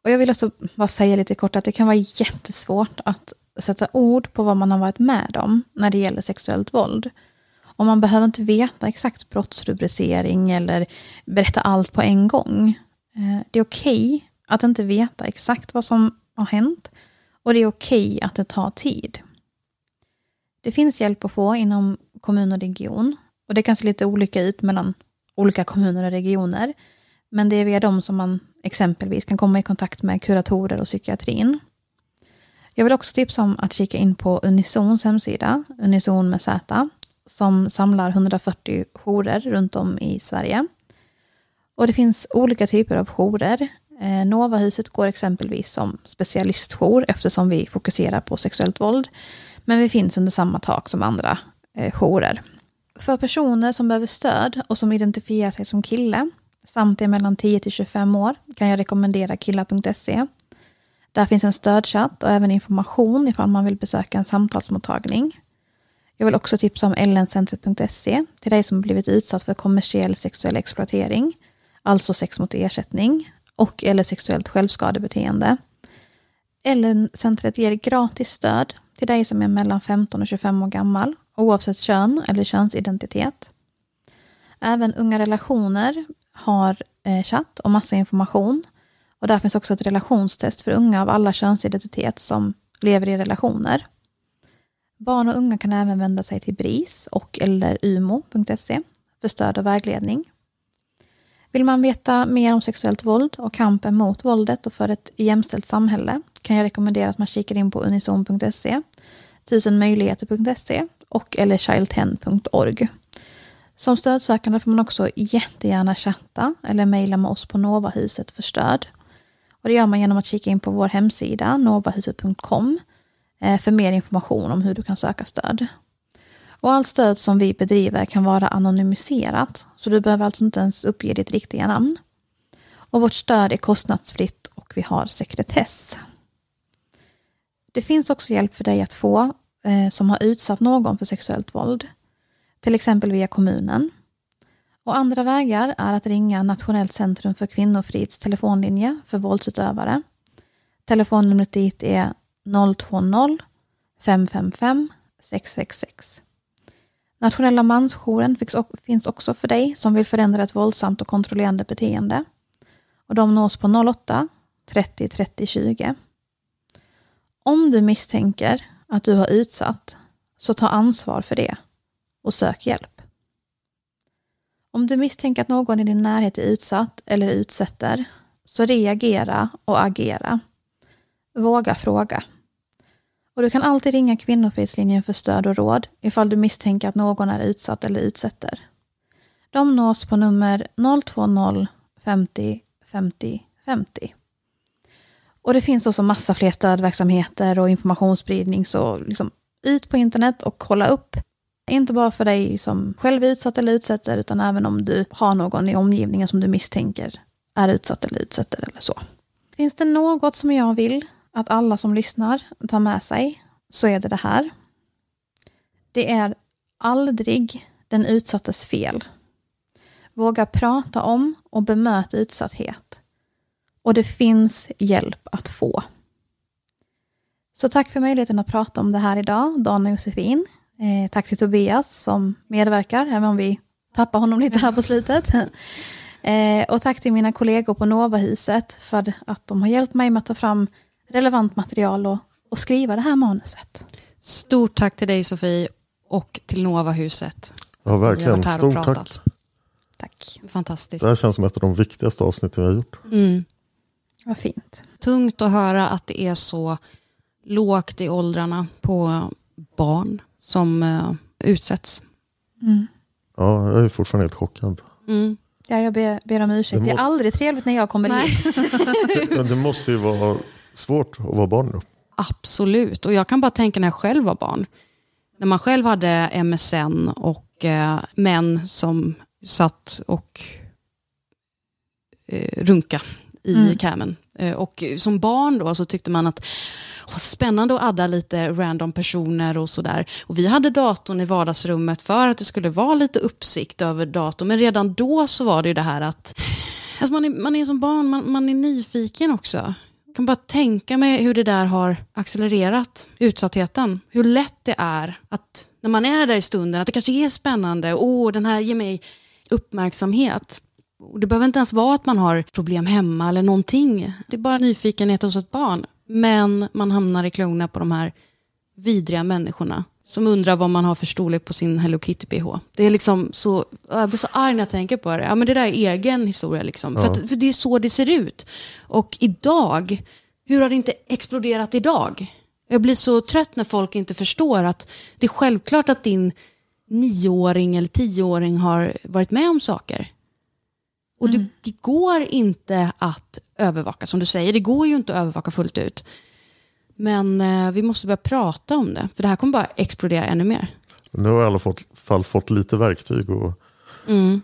Och jag vill också bara säga lite kort att det kan vara jättesvårt att sätta ord på vad man har varit med om när det gäller sexuellt våld. Och man behöver inte veta exakt brottsrubricering eller berätta allt på en gång. Eh, det är okej att inte veta exakt vad som har hänt och det är okej att det tar tid. Det finns hjälp att få inom kommun och region och det kan se lite olika ut mellan olika kommuner och regioner. Men det är via dem som man exempelvis kan komma i kontakt med kuratorer och psykiatrin. Jag vill också tipsa om att kika in på Unisons hemsida, Unison med Z, som samlar 140 jourer runt om i Sverige. Och det finns olika typer av jourer. Eh, Novahuset går exempelvis som specialistjour eftersom vi fokuserar på sexuellt våld. Men vi finns under samma tak som andra eh, jourer. För personer som behöver stöd och som identifierar sig som kille samt är mellan 10 till 25 år kan jag rekommendera killar.se. Där finns en stödchatt och även information ifall man vill besöka en samtalsmottagning. Jag vill också tipsa om ellencentret.se till dig som blivit utsatt för kommersiell sexuell exploatering, alltså sex mot ersättning, och eller sexuellt självskadebeteende. Ellencentret ger gratis stöd till dig som är mellan 15 och 25 år gammal, oavsett kön eller könsidentitet. Även Unga Relationer har eh, chatt och massa information. Och där finns också ett relationstest för unga av alla könsidentitet som lever i relationer. Barn och unga kan även vända sig till BRIS och eller umo.se för stöd och vägledning. Vill man veta mer om sexuellt våld och kampen mot våldet och för ett jämställt samhälle kan jag rekommendera att man kikar in på unison.se, tusenmöjligheter.se och eller childhen.org. Som stödsökande får man också jättegärna chatta eller mejla med oss på Novahuset för stöd. Och det gör man genom att kika in på vår hemsida novahuset.com eh, för mer information om hur du kan söka stöd. Och allt stöd som vi bedriver kan vara anonymiserat, så du behöver alltså inte ens uppge ditt riktiga namn. Och vårt stöd är kostnadsfritt och vi har sekretess. Det finns också hjälp för dig att få eh, som har utsatt någon för sexuellt våld, till exempel via kommunen. Och andra vägar är att ringa Nationellt centrum för kvinnofrids telefonlinje för våldsutövare. Telefonnumret dit är 020 555 666. Nationella mansjouren finns också för dig som vill förändra ett våldsamt och kontrollerande beteende. Och de nås på 08 30 30 20. Om du misstänker att du har utsatt, så ta ansvar för det och sök hjälp. Om du misstänker att någon i din närhet är utsatt eller utsätter, så reagera och agera. Våga fråga. Och du kan alltid ringa Kvinnofridslinjen för stöd och råd ifall du misstänker att någon är utsatt eller utsätter. De nås på nummer 020 50 50 50. Och det finns också massa fler stödverksamheter och informationsspridning, så liksom ut på internet och kolla upp. Inte bara för dig som själv är utsatt eller utsätter, utan även om du har någon i omgivningen som du misstänker är utsatt eller utsätter eller så. Finns det något som jag vill att alla som lyssnar tar med sig så är det det här. Det är aldrig den utsattes fel. Våga prata om och bemöta utsatthet. Och det finns hjälp att få. Så tack för möjligheten att prata om det här idag, Dan och Josefin. Eh, tack till Tobias som medverkar, även om vi tappar honom lite här på slutet. eh, och tack till mina kollegor på Novahuset för att de har hjälpt mig med att ta fram relevant material och, och skriva det här manuset. Stort tack till dig Sofie och till Novahuset. Ja, verkligen. Stort tack. Tack. Fantastiskt. Det här känns som ett av de viktigaste avsnitten vi har gjort. Mm. Vad fint. Tungt att höra att det är så lågt i åldrarna på barn som eh, utsätts. Mm. Ja, jag är fortfarande helt chockad. Mm. Ja, jag ber, ber om ursäkt. Det är Det må- aldrig trevligt när jag kommer hit. Men det måste ju vara svårt att vara barn då. Absolut, och jag kan bara tänka när jag själv var barn. När man själv hade MSN och eh, män som satt och eh, runka i Mm. camen. Eh, och som barn då så tyckte man att vad spännande att adda lite random personer och sådär. Och vi hade datorn i vardagsrummet för att det skulle vara lite uppsikt över datorn. Men redan då så var det ju det här att alltså man, är, man är som barn, man, man är nyfiken också. Jag kan bara tänka mig hur det där har accelererat, utsattheten. Hur lätt det är att när man är där i stunden, att det kanske är spännande. Åh, den här ger mig uppmärksamhet. Och det behöver inte ens vara att man har problem hemma eller någonting. Det är bara nyfikenhet hos ett barn. Men man hamnar i klorna på de här vidriga människorna som undrar vad man har för storlek på sin Hello Kitty-bh. Det är liksom så, jag blir så arg när jag tänker på det. Ja, men det där är egen historia. Liksom. För, Ja. att, för det är så det ser ut. Och idag, hur har det inte exploderat idag? Jag blir så trött när folk inte förstår att det är självklart att din nioåring eller tioåring har varit med om saker. Och det, det går inte att övervaka, som du säger. Det går ju inte att övervaka fullt ut. Men eh, vi måste börja prata om det, för det här kommer bara explodera ännu mer. Nu har jag i alla fått, fall fått lite verktyg och, Mm.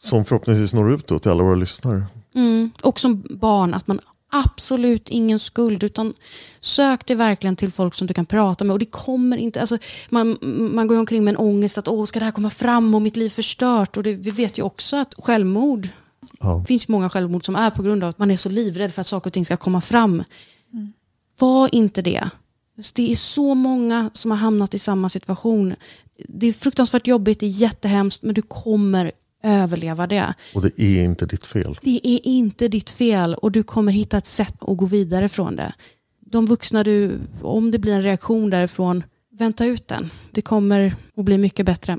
som förhoppningsvis når ut då till alla våra lyssnare. Mm. Och som barn, att man absolut ingen skuld, utan sök dig verkligen till folk som du kan prata med. Och det kommer inte, alltså, man, man går omkring med en ångest att åh, ska det här komma fram och mitt liv förstört? Och det, vi vet ju också att självmord, Ja. det finns många självmord som är på grund av att man är så livrädd för att saker och ting ska komma fram. Var inte det. Det är så många som har hamnat i samma situation. Det är fruktansvärt jobbigt, det är jättehemskt, men du kommer överleva det. Och det är inte ditt fel. Det är inte ditt fel och du kommer hitta ett sätt att gå vidare från det. De vuxna du, om det blir en reaktion därifrån, vänta ut den. Det kommer att bli mycket bättre.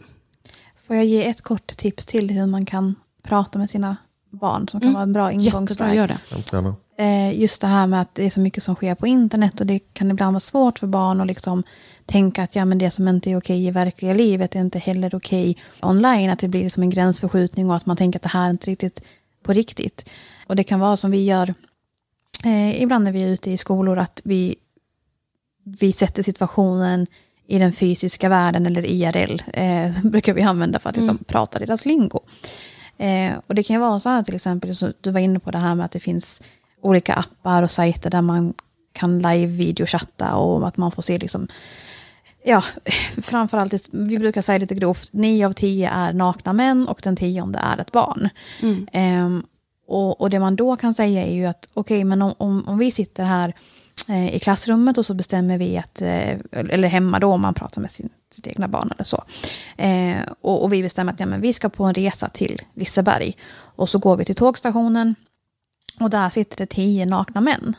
Får jag ge ett kort tips till hur man kan prata med sina barn som kan Mm. vara en bra ingångsväg? Jättebra, gör det. Eh, just det här med att det är så mycket som sker på internet och det kan ibland vara svårt för barn att liksom tänka att ja, men det som inte är okej i verkliga livet är inte heller okej online. Att det blir som en gränsförskjutning och att man tänker att det här är inte riktigt på riktigt. Och det kan vara som vi gör eh, ibland när vi är ute i skolor att vi, vi sätter situationen i den fysiska världen eller IRL eh, brukar vi använda för att liksom, Mm. prata deras lingo. Eh, och det kan ju vara så här till exempel, så du var inne på det här med att det finns olika appar och sajter där man kan live-videochatta och att man får se liksom, ja, framförallt, vi brukar säga lite grovt, nio av tio är nakna män och den tionde är ett barn. Mm. Ehm, och, och det man då kan säga är ju att okej, men om, om, om vi sitter här eh, i klassrummet och så bestämmer vi att, eh, eller hemma då om man pratar med sin, sitt egna barn eller så. Eh, och, och vi bestämmer att ja, men vi ska på en resa till Liseberg. Och så går vi till tågstationen och där sitter det tio nakna män.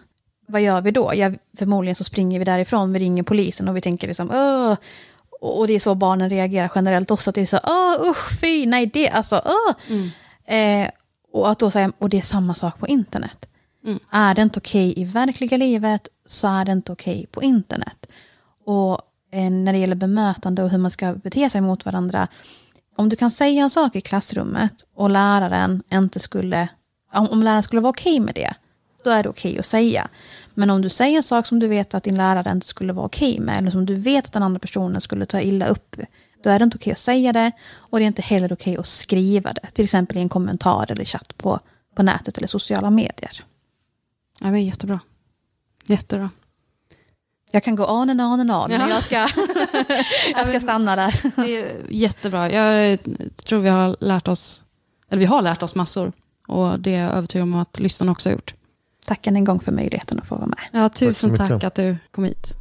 Vad gör vi då? Ja, förmodligen så springer vi därifrån, vi ringer polisen och vi tänker liksom Åh! Och det är så barnen reagerar generellt också, att det är så Åh, usch, fy, nej det, alltså, åh! Eh, och att då säga, och det är samma sak på internet. Mm. Är det inte okej i verkliga livet så är det inte okej på internet. Och eh, när det gäller bemötande och hur man ska bete sig mot varandra. Om du kan säga en sak i klassrummet och läraren inte skulle, om, om läraren skulle vara okej med det, då är det okej att säga. Men om du säger en sak som du vet att din lärare inte skulle vara okej med, eller som du vet att den andra personen skulle ta illa upp, då är det inte okej att säga det. Och det är inte heller okej att skriva det, till exempel i en kommentar eller chatt på, på nätet eller sociala medier. Ja, det var jättebra. Jättebra. Jag kan gå on and on and on, Ja. men jag ska, jag ska stanna där. Det är jättebra. Jag tror vi har lärt oss, eller vi har lärt oss massor. Och det är jag övertygad om att lyssnarna också har gjort tack än en gång för möjligheten att få vara med. Ja, tusen tack, tack att du kom hit.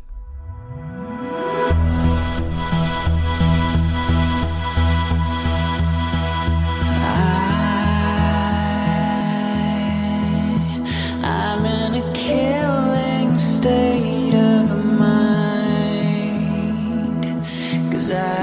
Killing state of mind. Cause side